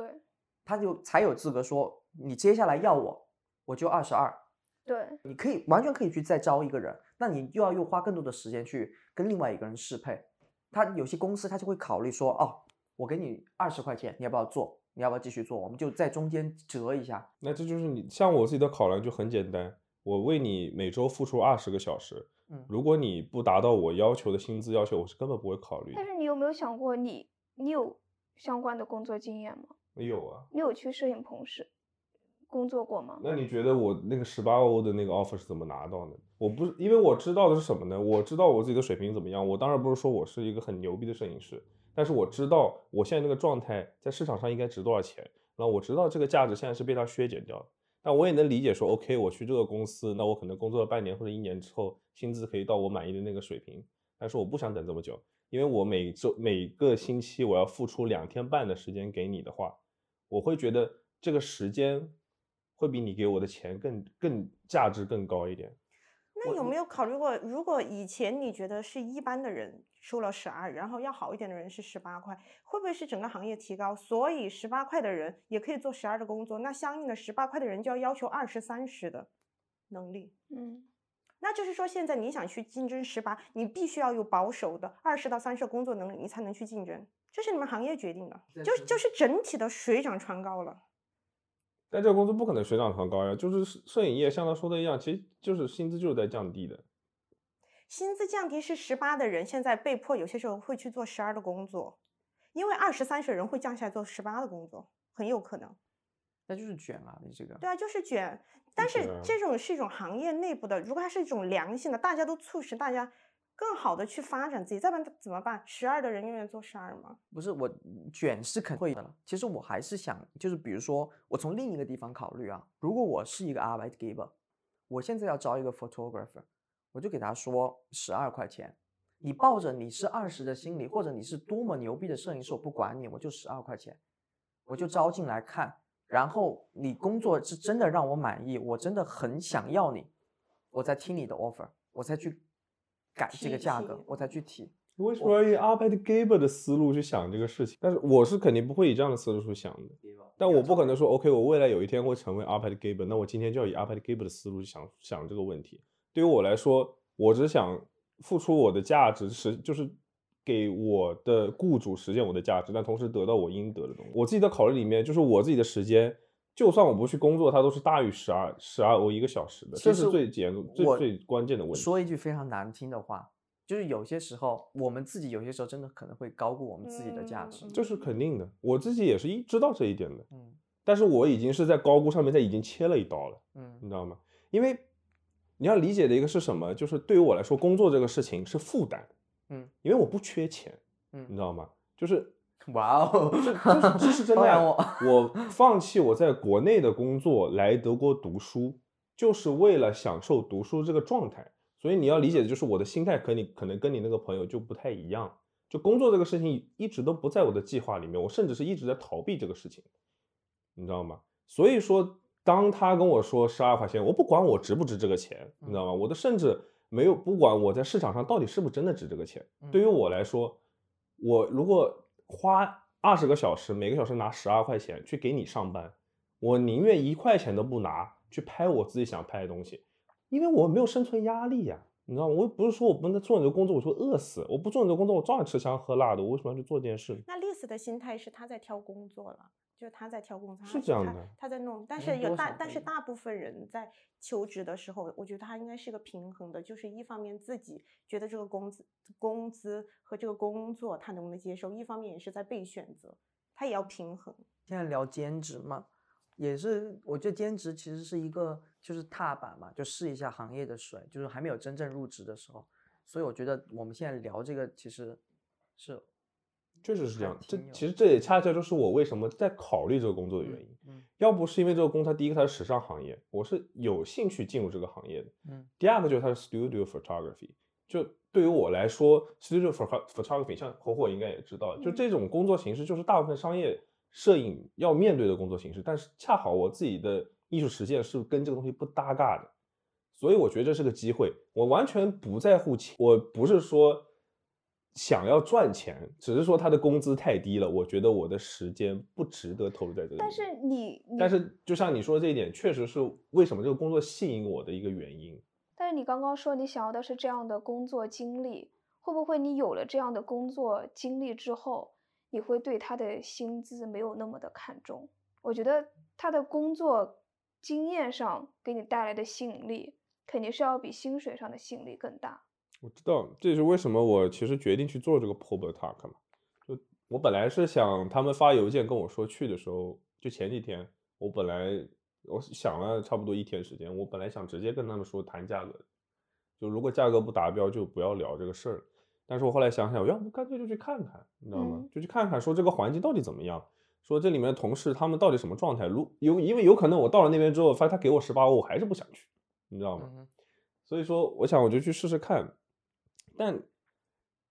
他就才有资格说你接下来要我，我就二十二，对，你可以完全可以去再招一个人，那你又要又花更多的时间去跟另外一个人适配。他有些公司他就会考虑说，哦，我给你二十块钱，你要不要做？你要不要继续做？我们就在中间折一下。那这就是你像我自己的考量就很简单，我为你每周付出二十个小时，嗯如果你不达到我要求的薪资要求，我是根本不会考虑但。是你有没有想过你，你有相关的工作经验吗？没有啊，你有去摄影棚是工作过吗？那你觉得我那个十八欧的那个 offer 是怎么拿到的？我不是因为我知道的是什么呢？我知道我自己的水平怎么样。我当然不是说我是一个很牛逼的摄影师，但是我知道我现在这个状态在市场上应该值多少钱。然后我知道这个价值现在是被它削减掉的。但我也能理解说，OK，我去这个公司，那我可能工作了半年或者一年之后，薪资可以到我满意的那个水平。但是我不想等这么久，因为我每周每个星期我要付出两天半的时间给你的话，我会觉得这个时间会比你给我的钱更更价值更高一点。那有没有考虑过，如果以前你觉得是一般的人收了十二，然后要好一点的人是十八块，会不会是整个行业提高，所以十八块的人也可以做十二的工作？那相应的十八块的人就要要求二十三十的能力。嗯，那就是说，现在你想去竞争十八，你必须要有保守的二十到三十的工作能力，你才能去竞争。这是你们行业决定的，就就是整体的水涨船高了。但这个工资不可能水涨船高呀，就是摄摄影业像他说的一样，其实就是薪资就是在降低的。薪资降低是十八的人，现在被迫有些时候会去做十二的工作，因为二十三岁人会降下来做十八的工作，很有可能。那就是卷啊，你这个。对啊，就是卷。但是啊这种是一种行业内部的，如果它是一种良性的，大家都促使大家更好的去发展自己，再不怎么办？十二的人永远做十二吗？不是我卷是肯会的了。其实我还是想，就是比如说，我从另一个地方考虑啊，如果我是一个 Arbeitgeber，我现在要招一个 photographer，我就给他说十二块钱，你抱着你是二十的心理，或者你是多么牛逼的摄影师，我不管你，我就十二块钱，我就招进来看，然后你工作是真的让我满意，我真的很想要你，我再听你的 offer，我再去改这个价格，我才去提。为什么要以 Arbeitgeber 的思路去想这个事情？但是我是肯定不会以这样的思路去想的。但我不可能说，OK，我未来有一天会成为 Arbeitgeber，那我今天就要以 Arbeitgeber 的思路去想想这个问题。对于我来说，我只想付出我的价值，实就是给我的雇主实现我的价值，但同时得到我应得的东西。我自己的考虑里面，就是我自己的时间，就算我不去工作，它都是大于十二十二欧一个小时的，这是最简最最关键的问题。说一句非常难听的话，就是有些时候我们自己有些时候真的可能会高估我们自己的价值。嗯这是肯定的，我自己也是一知道这一点的。嗯但是我已经是在高估上面，在已经切了一刀了，嗯你知道吗？因为你要理解的一个是什么，就是对于我来说，工作这个事情是负担，嗯因为我不缺钱，嗯你嗯，知道吗？就是 哇哦，这这这是真的呀。我。我放弃我在国内的工作来德国读书，就是为了享受读书这个状态。所以你要理解的就是我的心态和你可能跟你那个朋友就不太一样。就工作这个事情一直都不在我的计划里面，我甚至是一直在逃避这个事情，你知道吗？所以说，当他跟我说十二块钱，我不管我值不值这个钱，你知道吗？我的甚至没有不管我在市场上到底是不是真的值这个钱。对于我来说，我如果花二十个小时，每个小时拿十二块钱去给你上班，我宁愿一块钱都不拿去拍我自己想拍的东西，因为我没有生存压力呀、你知道吗？我又不是说我不能做你的工作，我就饿死。我不做你的工作，我照样吃香喝辣的。我为什么要去做这件事？那 Liz 的心态是他在挑工作了，就是他在挑工作，是他他这样的他在弄。但嗯是有大，但是大部分人在求职的时候，我觉得他应该是个平衡的，就是一方面自己觉得这个工资、工资和这个工作他能不能接受，一方面也是在被选择，他也要平衡。现在聊兼职嘛，也是我觉得兼职其实是一个就是踏板嘛，就试一下行业的水，就是还没有真正入职的时候。所以我觉得我们现在聊这个其实是还确实是这样。这其实这也恰恰就是我为什么在考虑这个工作的原因。嗯要不是因为这个工，它第一个它是时尚行业，我是有兴趣进入这个行业的。嗯第二个就是它是 studio photography，就对于我来说，studio photo- photography 像火火应该也知道，就嗯这种工作形式就是大部分商业摄影要面对的工作形式，但是恰好我自己的艺术实践是跟这个东西不搭嘎的，所以我觉得这是个机会，我完全不在乎钱，我不是说想要赚钱，只是说他的工资太低了，我觉得我的时间不值得投入在这里。但是你，你但是就像你说的这一点，确实是为什么这个工作吸引我的一个原因。但是你刚刚说你想要的是这样的工作经历，会不会你有了这样的工作经历之后，你会对他的薪资没有那么的看重？我觉得他的工作经验上给你带来的吸引力，肯定是要比薪水上的吸引力更大。我知道，这也是为什么我其实决定去做这个 Prober Talk 嘛。就我本来是想他们发邮件跟我说去的时候，就前几天，我本来我想了差不多一天时间，我本来想直接跟他们说谈价格，就如果价格不达标就不要聊这个事儿。但是我后来想想，要不干脆就去看看，你知道吗？嗯就去看看，说这个环境到底怎么样，说这里面的同事他们到底什么状态。如有因为有可能我到了那边之后，发现他给我十八欧，我还是不想去，你知道吗？嗯所以说，我想我就去试试看。但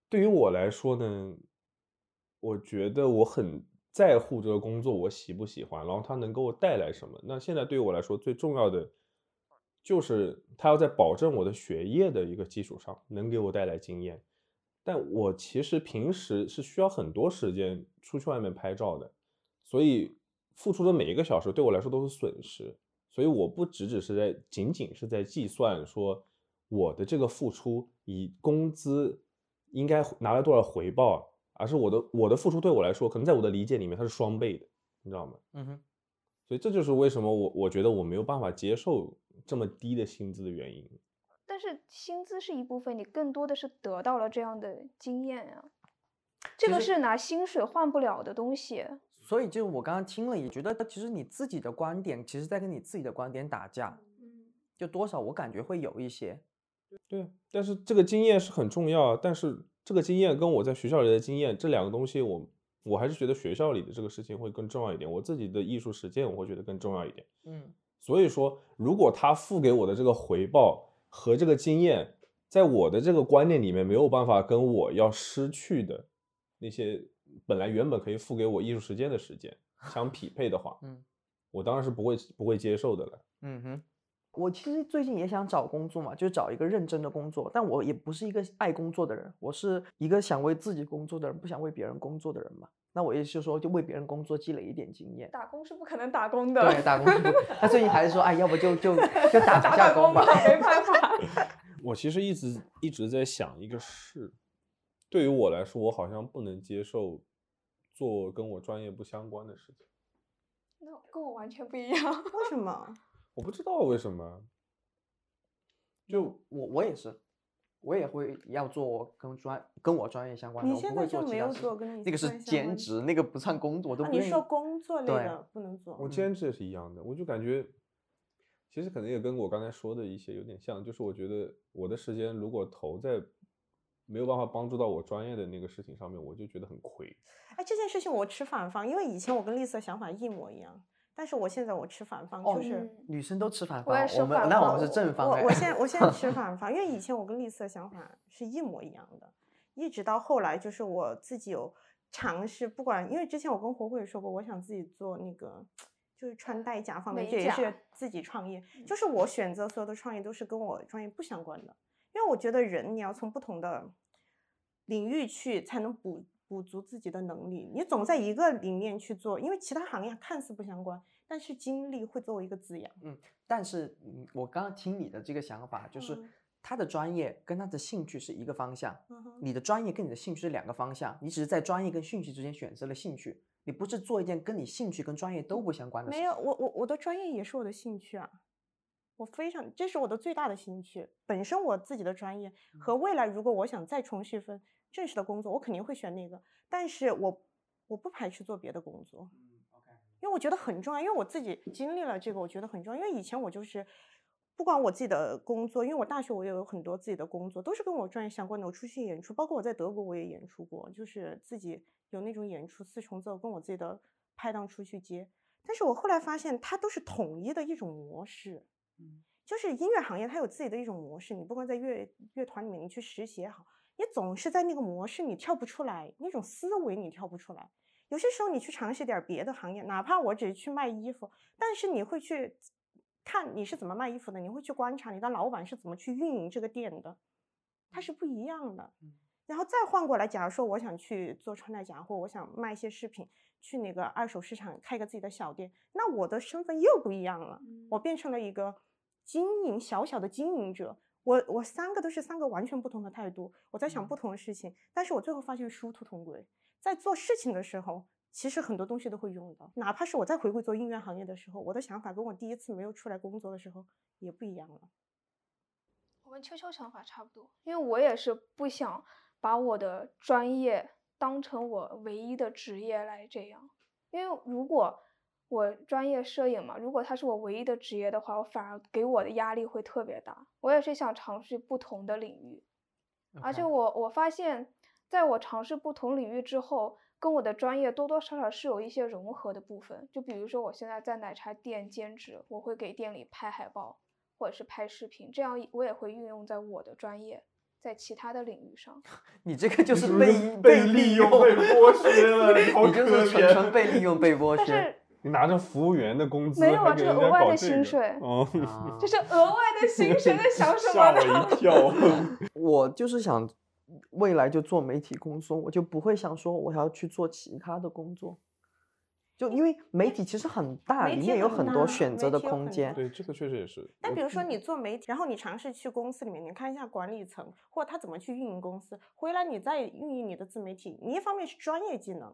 对于我来说呢，我觉得我很在乎这个工作我喜不喜欢，然后它能给我带来什么。那现在对于我来说最重要的，就是它要在保证我的学业的一个基础上，能给我带来经验。但我其实平时是需要很多时间出去外面拍照的，所以付出的每一个小时对我来说都是损失。所以我不只只是在仅仅是在计算说我的这个付出以工资应该拿来多少回报，而是我的我的付出对我来说，可能在我的理解里面它是双倍的，你知道吗？嗯哼，所以这就是为什么我我觉得我没有办法接受这么低的薪资的原因。但是薪资是一部分，你更多的是得到了这样的经验呀、这个是拿薪水换不了的东西。所以就是我刚刚听了，也觉得其实你自己的观点，其实在跟你自己的观点打架，嗯就多少我感觉会有一些。对，但是这个经验是很重要啊。但是这个经验跟我在学校里的经验这两个东西我，我还是觉得学校里的这个事情会更重要一点。我自己的艺术实践我会觉得更重要一点。嗯，所以说，如果他付给我的这个回报和这个经验，在我的这个观念里面没有办法跟我要失去的那些本来原本可以付给我艺术实践的时间相匹配的话，嗯，我当然是不会不会接受的了。嗯哼，我其实最近也想找工作嘛，就找一个认真的工作，但我也不是一个爱工作的人，我是一个想为自己工作的人，不想为别人工作的人嘛。那我也是说，就为别人工作积累一点经验。打工是不可能打工的，对，打工是不。他最近还是说，哎，要不就就 就打打一下工吧。没办法。我其实一直一直在想一个事，对于我来说，我好像不能接受做跟我专业不相关的事情。那跟我完全不一样。为什么？我不知道为什么，就我我也是，我也会要做跟专跟我专业相关的，你现在就没有做跟你那个是兼职，那个不算工作，我都啊，你说工作类对的不能做我。兼职也是一样的，我就感觉，其实可能也跟我刚才说的一些有点像，就是我觉得我的时间如果投在没有办法帮助到我专业的那个事情上面，我就觉得很亏。哎，这件事情我持反方，因为以前我跟丽丝的想法一模一样，但是我现在我持反方，哦就是。嗯女生都吃反方，我反方那我们是正方哎。我我现在我现在持 反方，因为以前我跟丽丝的想法是一模一样的，一直到后来就是我自己有尝试，不管因为之前我跟火火也说过，我想自己做那个就是穿戴甲方面，美这也是自己创业，就是我选择所有的创业都是跟我专业不相关的，因为我觉得人你要从不同的领域去才能补补足自己的能力，你总在一个里面去做，因为其他行业看似不相关，但是经历会作为一个滋养。嗯但是，嗯，我刚刚听你的这个想法，就是嗯他的专业跟他的兴趣是一个方向，嗯你的专业跟你的兴趣是两个方向，你只是在专业跟兴趣之间选择了兴趣，你不是做一件跟你兴趣跟专业都不相关的事。没有，我我我的专业也是我的兴趣啊，我非常这是我的最大的兴趣。本身我自己的专业和未来，如果我想再重续份正式的工作，我肯定会选那个。但是我我不排斥做别的工作，嗯，OK，因为我觉得很重要，因为我自己经历了这个，我觉得很重要。因为以前我就是。不管我自己的工作，因为我大学我也有很多自己的工作，都是跟我专业相关的。我出去演出，包括我在德国我也演出过，就是自己有那种演出四重奏，跟我自己的拍档出去接。但是我后来发现，它都是统一的一种模式，嗯就是音乐行业它有自己的一种模式。你不管在乐乐团里面，你去实习也好，你总是在那个模式你跳不出来，那种思维你跳不出来。有些时候你去尝试点儿别的行业，哪怕我只是去卖衣服，但是你会去看你是怎么卖衣服的，你会去观察你的老板是怎么去运营这个店的，它是不一样的。嗯然后再换过来，假如说我想去做穿戴假货我想卖一些饰品，去那个二手市场开个自己的小店，那我的身份又不一样了，我变成了一个经营小小的经营者。我我三个都是三个完全不同的态度，我在想不同的事情，但是我最后发现殊途同归。在做事情的时候，其实很多东西都会用到，哪怕是我再回归做音乐行业的时候，我的想法跟我第一次没有出来工作的时候也不一样了。我跟秋秋想法差不多，因为我也是不想把我的专业当成我唯一的职业来这样。因为如果我专业摄影嘛，如果它是我唯一的职业的话，我反而给我的压力会特别大。我也是想尝试不同的领域，而且我我发现，在我尝试不同领域之后，跟我的专业多多少少是有一些融合的部分。就比如说，我现在在奶茶店兼职，我会给店里拍海报或者是拍视频，这样我也会运用在我的专业，在其他的领域上。你这个就是被被利用被剥削了你 就是纯纯被利用被剥但削。是你拿着服务员的工资，没有啊这个额外的薪水哦，啊 这是额外的薪水，在想什吓么呢？我一跳。我就是想未来就做媒体工作，我就不会想说我要去做其他的工作。就因为媒体其实很大，里面有很多选择的空间。对，这个确实也是。我但比如说你做媒体，然后你尝试去公司里面，你看一下管理层或者他怎么去运营公司，回来你再运营你的自媒体，你一方面是专业技能，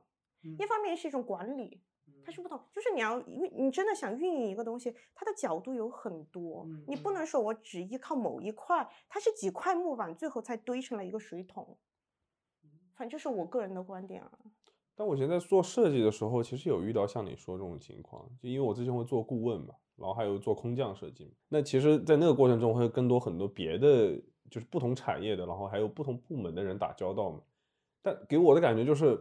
一方面是一种管理，它是不同，就是你要运，你真的想运营一个东西，它的角度有很多，嗯你不能说我只依靠某一块，它是几块木板最后才堆成了一个水桶。反正这是我个人的观点啊。但我觉得在做设计的时候，其实有遇到像你说这种情况，就因为我之前会做顾问嘛，然后还有做空降设计嘛。那其实，在那个过程中会更多很多别的就是不同产业的，然后还有不同部门的人打交道嘛。但给我的感觉就是，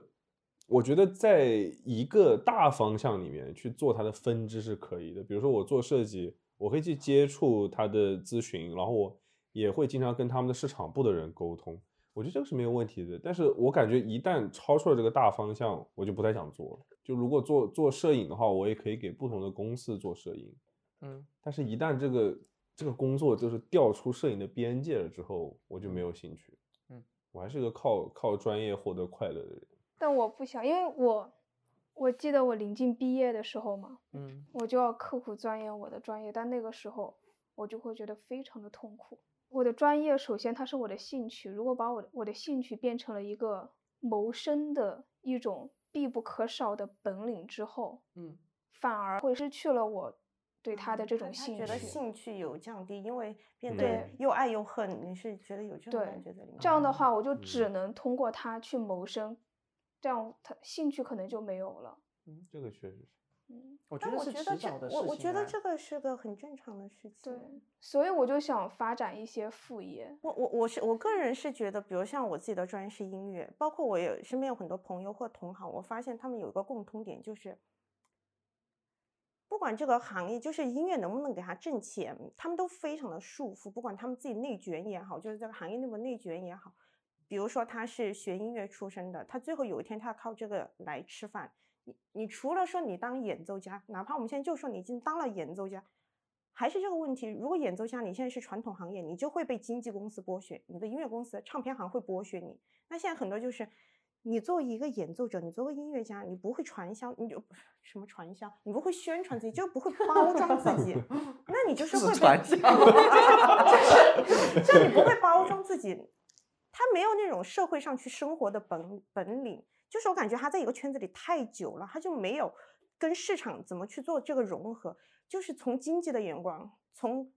我觉得在一个大方向里面去做它的分支是可以的。比如说我做设计，我可以去接触他的咨询，然后我也会经常跟他们的市场部的人沟通。我觉得这个是没有问题的，但是我感觉一旦超出了这个大方向，我就不太想做了。就如果做做摄影的话，我也可以给不同的公司做摄影，嗯，但是一旦这个这个工作就是调出摄影的边界了之后，我就没有兴趣。嗯，我还是个靠靠专业获得快乐的人。但我不想，因为我我记得我临近毕业的时候嘛，嗯，我就要刻苦钻研我的专业，但那个时候我就会觉得非常的痛苦。我的专业首先它是我的兴趣，如果把我的我的兴趣变成了一个谋生的一种必不可少的本领之后，嗯，反而会失去了我对它的这种他兴觉得趣。兴趣有降低，因为变嗯得对又爱又恨，你是觉得有这种对感觉在里面？这样的话，我就嗯只能通过它去谋生，这样他兴趣可能就没有了。嗯这个确实是。嗯，我觉但得是迟我觉得这早的事情。我我觉得这个是个很正常的事情。对，所以我就想发展一些副业。我我我是我个人是觉得，比如像我自己的专业是音乐，包括我有身边有很多朋友或同行，我发现他们有一个共通点，就是不管这个行业就是音乐能不能给他挣钱，他们都非常的束缚，不管他们自己内卷也好，就是这个行业内部内卷也好。比如说他是学音乐出身的，他最后有一天他要靠这个来吃饭。你你除了说你当演奏家，哪怕我们现在就说你已经当了演奏家，还是这个问题。如果演奏家你现在是传统行业，你就会被经纪公司剥削，你的音乐公司、唱片行会剥削你。那现在很多就是，你作为一个演奏者，你作为音乐家，你不会传销，你就什么传销，你不会宣传自己，就不会包装自己，那你就是是会被传销 就是就是你不会包装自己，他没有那种社会上去生活的本本领。就是我感觉他在一个圈子里太久了，他就没有跟市场怎么去做这个融合，就是从经济的眼光，从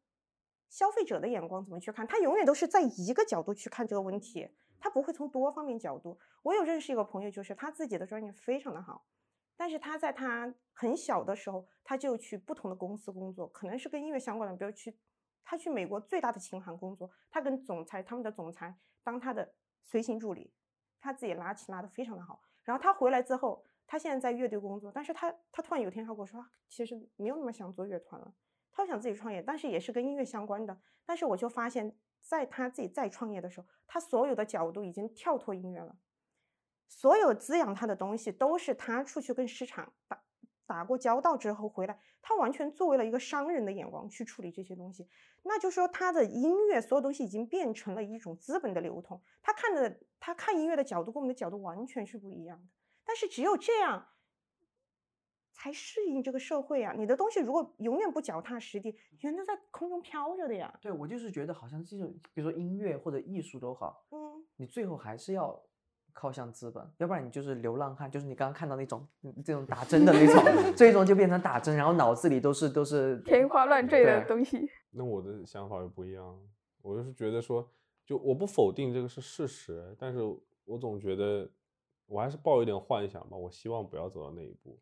消费者的眼光怎么去看，他永远都是在一个角度去看这个问题，他不会从多方面角度。我有认识一个朋友，就是他自己的专业非常的好，但是他在他很小的时候，他就去不同的公司工作，可能是跟音乐相关的，比如去他去美国最大的琴行工作，他跟总裁他们的总裁当他的随行助理。他自己拉琴拉的非常的好，然后他回来之后，他现在在乐队工作，但是他他突然有一天他跟我说，其实没有那么想做乐团了，他想自己创业，但是也是跟音乐相关的。但是我就发现，在他自己再创业的时候，他所有的角度已经跳脱音乐了，所有滋养他的东西都是他出去跟市场打打过交道之后回来，他完全作为了一个商人的眼光去处理这些东西。那就说他的音乐所有东西已经变成了一种资本的流通，他看的他看音乐的角度跟我们的角度完全是不一样的。但是只有这样，才适应这个社会啊！你的东西如果永远不脚踏实地，永远都在空中飘着的呀。对我就是觉得好像这种，比如说音乐或者艺术都好，嗯，你最后还是要靠向资本，要不然你就是流浪汉，就是你刚刚看到那种嗯这种打针的那种，最终就变成打针，然后脑子里都是都是 天花乱坠的东西。那我的想法又不一样，我就是觉得说，就我不否定这个是事实，但是我总觉得我还是抱一点幻想吧，我希望不要走到那一步。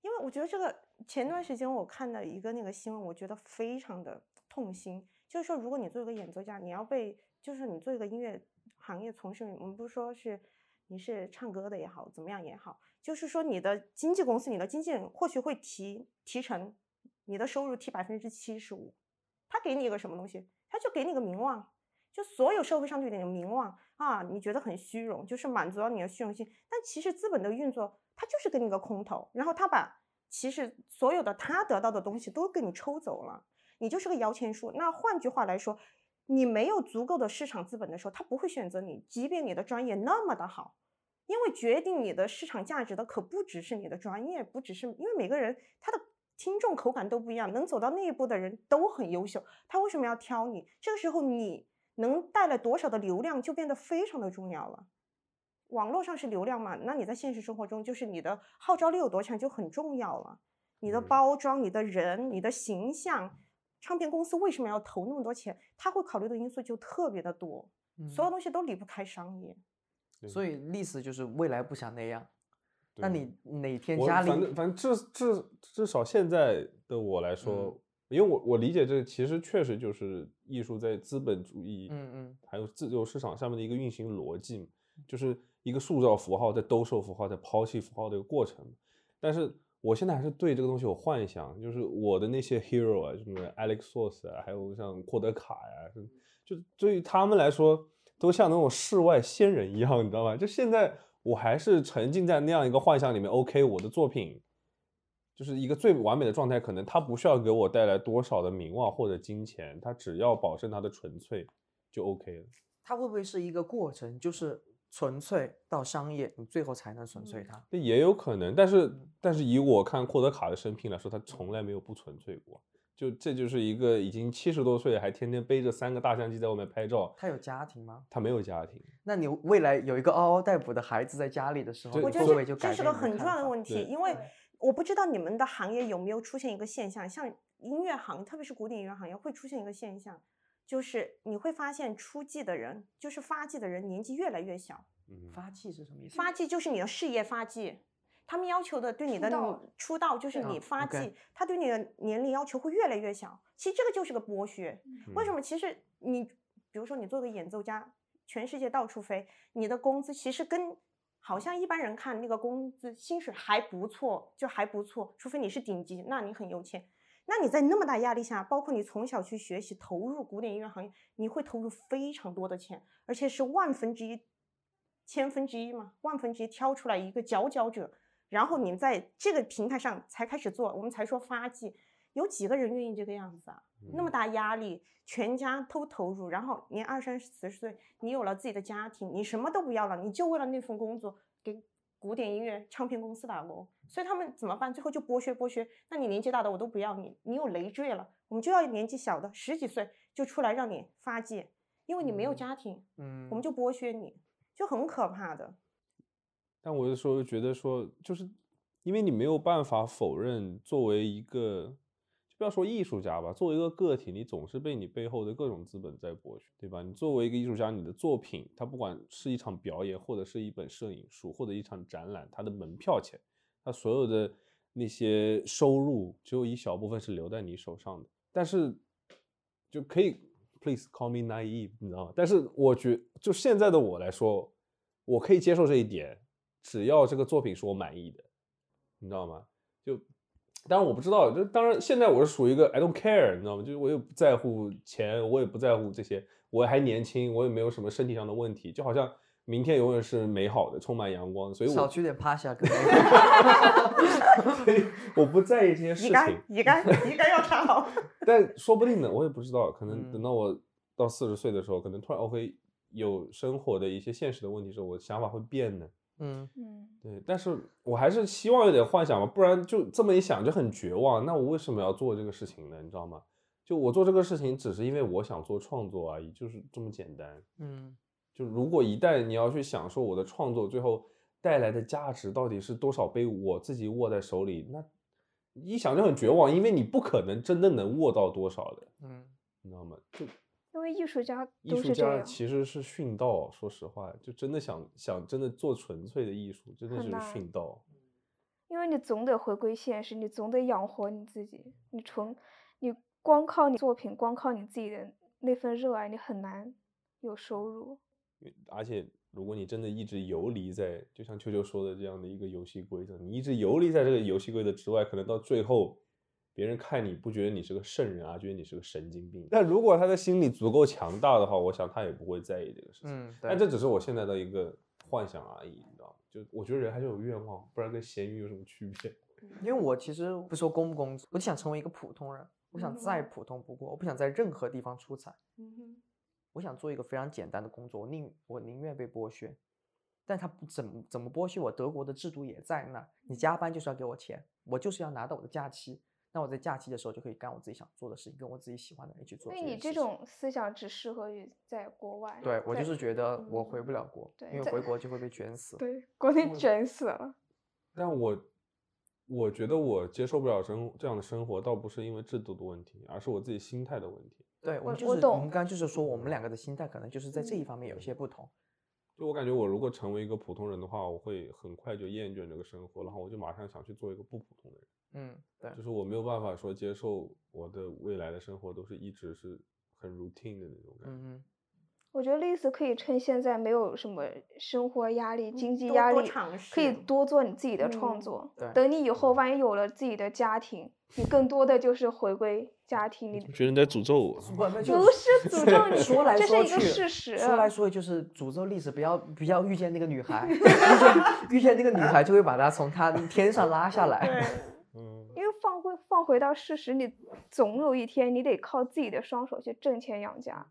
因为我觉得这个前段时间我看到一个那个新闻，我觉得非常的痛心。就是说，如果你做一个演奏家，你要被，就是你做一个音乐行业从事，我们不说是你是唱歌的也好，怎么样也好，就是说你的经纪公司、你的经纪人或许会提提成，你的收入提百分之七十五，他给你一个什么东西？他就给你个名望，就所有社会上对你的名望啊，你觉得很虚荣，就是满足了你的虚荣心。但其实资本的运作，它就是给你个空头，然后他把其实所有的他得到的东西都给你抽走了，你就是个摇钱树。那换句话来说，你没有足够的市场资本的时候，他不会选择你，即便你的专业那么的好。因为决定你的市场价值的可不只是你的专业，不只是因为每个人他的听众口感都不一样，能走到那一步的人都很优秀，他为什么要挑你？这个时候你能带来多少的流量就变得非常的重要了。网络上是流量嘛，那你在现实生活中就是你的号召力有多强就很重要了。你的嗯包装、你的人、你的形象，唱片公司为什么要投那么多钱？他会考虑的因素就特别的多，所有嗯东西都离不开商业。所以历史就是未来不想那样。那你哪天家里反正反正至至至少现在的我来说，嗯因为我我理解这其实确实就是艺术在资本主义，嗯嗯还有自由市场下面的一个运行逻辑，就是一个塑造符号在兜售符号在抛弃符号的一个过程。但是我现在还是对这个东西有幻想，就是我的那些 hero 啊，什么 Alex Source 啊，还有像霍德卡呀、就对于他们来说，都像那种世外仙人一样，你知道吗？就现在我还是沉浸在那样一个幻想里面。OK，我的作品就是一个最完美的状态，可能它不需要给我带来多少的名望或者金钱，它只要保证它的纯粹就 OK 了。它会不会是一个过程，就是纯粹到商业，你最后才能纯粹它？这也有可能，但是但是以我看霍德卡的生平来说，他从来没有不纯粹过。就这就是一个已经七十多岁还天天背着三个大相机在外面拍照，他有家庭吗？他没有家庭。那你未来有一个嗷嗷待哺的孩子在家里的时候，我觉得这这是个很重要的问题，因为我不知道你们的行业有没有出现一个现象，像音乐行，特别是古典音乐行业，会出现一个现象，就是你会发现出季的人，就是发迹的人年纪越来越小。嗯，发迹是什么意思？发迹就是你的事业发迹，他们要求的对你的出道就是啊你发迹他对你的年龄要求会越来越小。其实这个就是个剥削。为什？么？其实你比如说你做个演奏家，全世界到处飞，你的工资其实跟好像一般人看那个工资薪水还不错，就还不错，除非你是顶级，那你很有钱。那你在那么大压力下，包括你从小去学习，投入古典音乐行业，你会投入非常多的钱，而且是万分之一、千分之一嘛，万分之一挑出来一个佼佼者，然后你在这个平台上才开始做，我们才说发迹，有几个人愿意这个样子啊？那么嗯。大压力，全家都投入，然后你二三十、四十岁，你有了自己的家庭，你什么都不要了，你就为了那份工作给古典音乐唱片公司打工，所以他们怎么办？最后就剥削剥削。那你年纪大的我都不要你，你有累赘了，我们就要年纪小的十几岁就出来让你发迹，因为你没有嗯家庭，嗯，我们就剥削你，就很可怕的。但我有时候觉得说，就是因为你没有办法否认，作为一个，就不要说艺术家吧，作为一个个体，你总是被你背后的各种资本在剥削，对吧？你作为一个艺术家，你的作品，它不管是一场表演，或者是一本摄影书，或者一场展览，它的门票钱，它所有的那些收入，只有一小部分是留在你手上的。但是就可以，please call me naive，你知道吗？但是我觉，就现在的我来说，我可以接受这一点，只要这个作品是我满意的，你知道吗？就当然我不知道，就当然现在我是属于一个 I don't care，你知道吗？就是我也不在乎钱，我也不在乎这些，我还年轻，我也没有什么身体上的问题，就好像明天永远是美好的，充满阳光，所以我少去点趴下，哥。所以我不在意这些事情。乙肝，乙肝，乙肝要查好。但说不定呢，我也不知道，可能等嗯到我到四十岁的时候，可能突然我会有生活的一些现实的问题时候，我想法会变呢。嗯，嗯，对，但是我还是希望有点幻想吧，不然就这么一想就很绝望。那我为什么要做这个事情呢？你知道吗？就我做这个事情，只是因为我想做创作而已，就是这么简单。嗯，就如果一旦你要去享受我的创作最后带来的价值到底是多少被我自己握在手里，那一想就很绝望，因为你不可能真的能握到多少的，嗯，你知道吗？就因为艺术家艺术家其实是殉道，说实话，就真的想想真的做纯粹的艺术，真的是殉道。因为你总得回归现实，你总得养活你自己，你纯你光靠你作品，光靠你自己的那份热爱，你很难有收入。而且，如果你真的一直游离在，就像秋秋说的这样的一个游戏规则，你一直游离在这个游戏规则之外，可能到最后，别人看你不觉得你是个圣人啊，觉得你是个神经病。但如果他的心理足够强大的话，我想他也不会在意这个事情。嗯，但这只是我现在的一个幻想而已，你知道吗？就我觉得人还是有愿望，不然跟咸鱼有什么区别？因为我其实不说工不工作，我就想成为一个普通人，我想再嗯普通不过，我不想在任何地方出彩，嗯哼，我想做一个非常简单的工作，我宁我宁愿被剥削，但他不怎么怎么剥削我，德国的制度也在那儿，你加班就是要给我钱，我就是要拿到我的假期，那我在假期的时候就可以干我自己想做的事情，跟我自己喜欢的人去做所以你这种思想只适合于在国外。对我就是觉得我回嗯不了国，对因为回国就会被卷死。对，国内卷死了。但我我觉得我接受不了生这样的生活，倒不是因为制度的问题，而是我自己心态的问题。对，我就是我们刚刚就是说，我们两个的心态可能就是在这一方面有些不同。就我感觉，我如果成为一个普通人的话，我会很快就厌倦这个生活，然后我就马上想去做一个不普通的人。嗯，对就，是我没有办法说接受我的未来的生活都是一直是很 routine 的那种感觉。嗯我觉得类似可以趁现在没有什么生活压力、经济压力，可以多做你自己的创嗯作。对等你以后万一有了自己的家庭，你更多的就是回归家庭里。觉得你在诅咒我？不是诅咒你，说来这是一个，事实。啊说来说去就是诅咒历史，不要不要遇见那个女孩，遇见遇见那个女孩就会把她从她天上拉下来。嗯，因为放回放回到事实，你总有一天你得靠自己的双手去挣钱养家，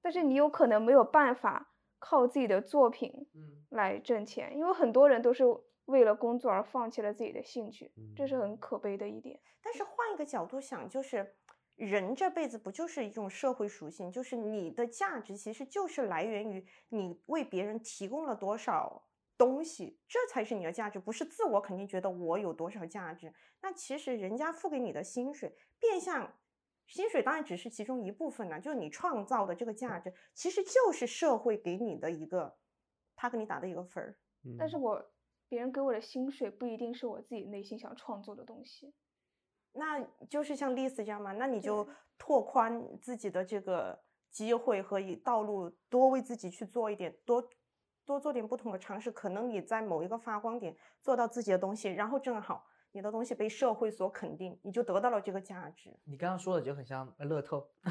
但是你有可能没有办法靠自己的作品嗯，来挣钱，因为很多人都是为了工作而放弃了自己的兴趣，这是嗯很可悲的一点。但是换一个角度想，就是人这辈子不就是一种社会属性，就是你的价值其实就是来源于你为别人提供了多少东西，这才是你的价值，不是自我肯定觉得我有多少价值。那其实人家付给你的薪水，变相。薪水当然只是其中一部分呢，就是你创造的这个价值，其实就是社会给你的一个，他给你打的一个分儿。但是嗯我别人给我的薪水不一定是我自己内心想创作的东西。那就是像丽丝这样嘛，那你就拓宽自己的这个机会和以道路，多为自己去做一点，多多做点不同的尝试。可能你在某一个发光点做到自己的东西，然后正好你的东西被社会所肯定，你就得到了这个价值。你刚刚说的就很像乐透。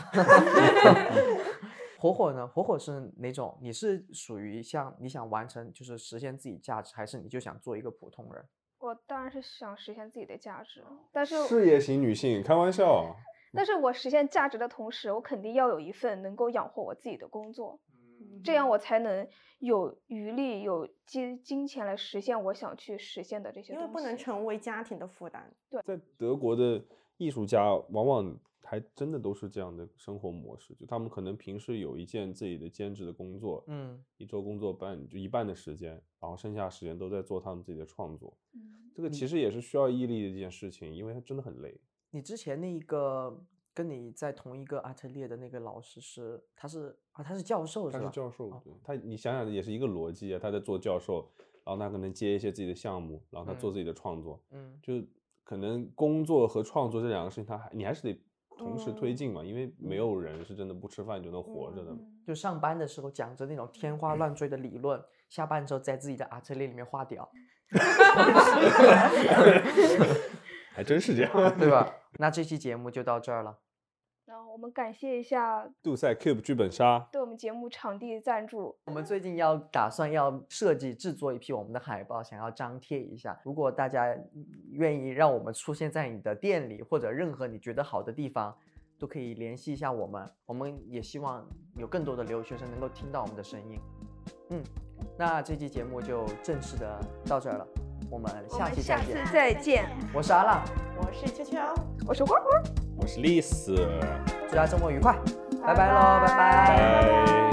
火火呢？火火是哪种？你是属于像你想完成，就是实现自己价值，还是你就想做一个普通人？我当然是想实现自己的价值，但是事业型女性，开玩笑。但是我实现价值的同时，我肯定要有一份能够养活我自己的工作，嗯这样我才能有余力、有金金钱来实现我想去实现的这些东西。因为不能成为家庭的负担。对在德国的艺术家往往还真的都是这样的生活模式，就他们可能平时有一件自己的兼职的工作，嗯，一周工作半就一半的时间，然后剩下时间都在做他们自己的创作。嗯这个其实也是需要毅力的一件事情，因为他真的很累。你之前那一个跟你在同一个 atelier 的那个老师是，他是啊，他是教授是吧？他是教授，哦对他你想想也是一个逻辑啊，他在做教授，然后他可能接一些自己的项目，然后他做嗯自己的创作，嗯就可能工作和创作这两个事情，他还你还是得同时推嗯进嘛，因为没有人是真的不吃饭就能活着的。就上班的时候讲着那种天花乱坠的理论，下班之后在自己的 atelier 里面画屌 还真是这样。对吧？那这期节目就到这儿了。我们感谢一下杜塞 Cube 剧本杀，对我们节目场地赞助，我们最近要打算要设计制作一批我们的海报，想要张贴一下。如果大家嗯愿意让我们出现在你的店里或者任何你觉得好的地方，都可以联系一下我们。我们也希望有更多的留学生能够听到我们的声音。嗯，那这期节目就正式的到这儿了，我们我下们下次期再见。再见。我是阿浪，我是秋秋。我是花花，我是丽丝，祝大家周末愉快，拜拜。拜喽，拜。拜。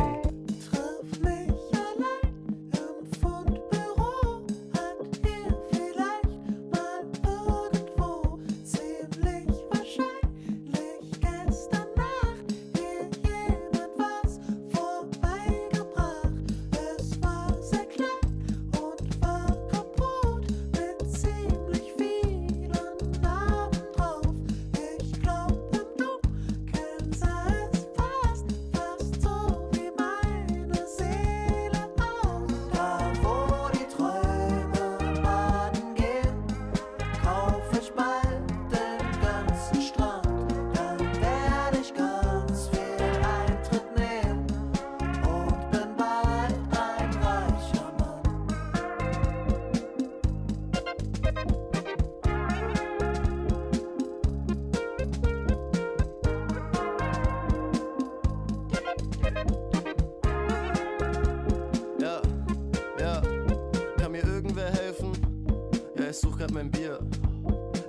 Ja, ich such grad mein Bier.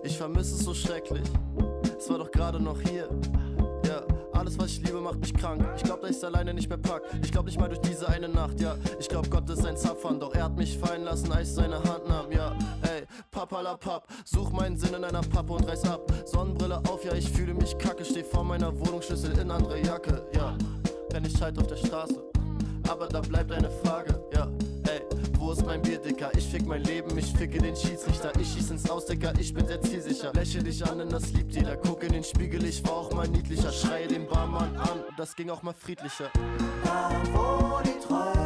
Ich vermisse es so schrecklich. Es war doch gerade noch hier. Ja, alles was ich liebe macht mich krank. Ich glaub, dass ich's alleine nicht mehr pack. Ich glaub nicht mal durch diese eine Nacht, ja. Ich glaub, Gott ist ein Zapfern, doch er hat mich fallen lassen, als ich seine Hand nahm, ja. Ey, papalapap, such meinen Sinn in einer Pappe und reiß ab. Sonnenbrille auf, ja, ich fühle mich kacke. Steh vor meiner Wohnung, Schlüssel in andere Jacke, ja. Renn ich halt auf der Straße, aber da bleibt eine Frage, ja. Ist mein Bier, Dicker? Ich fick mein Leben, ich ficke den Schiedsrichter. Ich schieß ins Aus, Dicker, ich bin sehr zielsicher. Lächle dich an, denn das liebt jeder. Guck in den Spiegel, ich war auch mal niedlicher. Schreie den Barmann an, das ging auch mal friedlicher. Da wo die Träume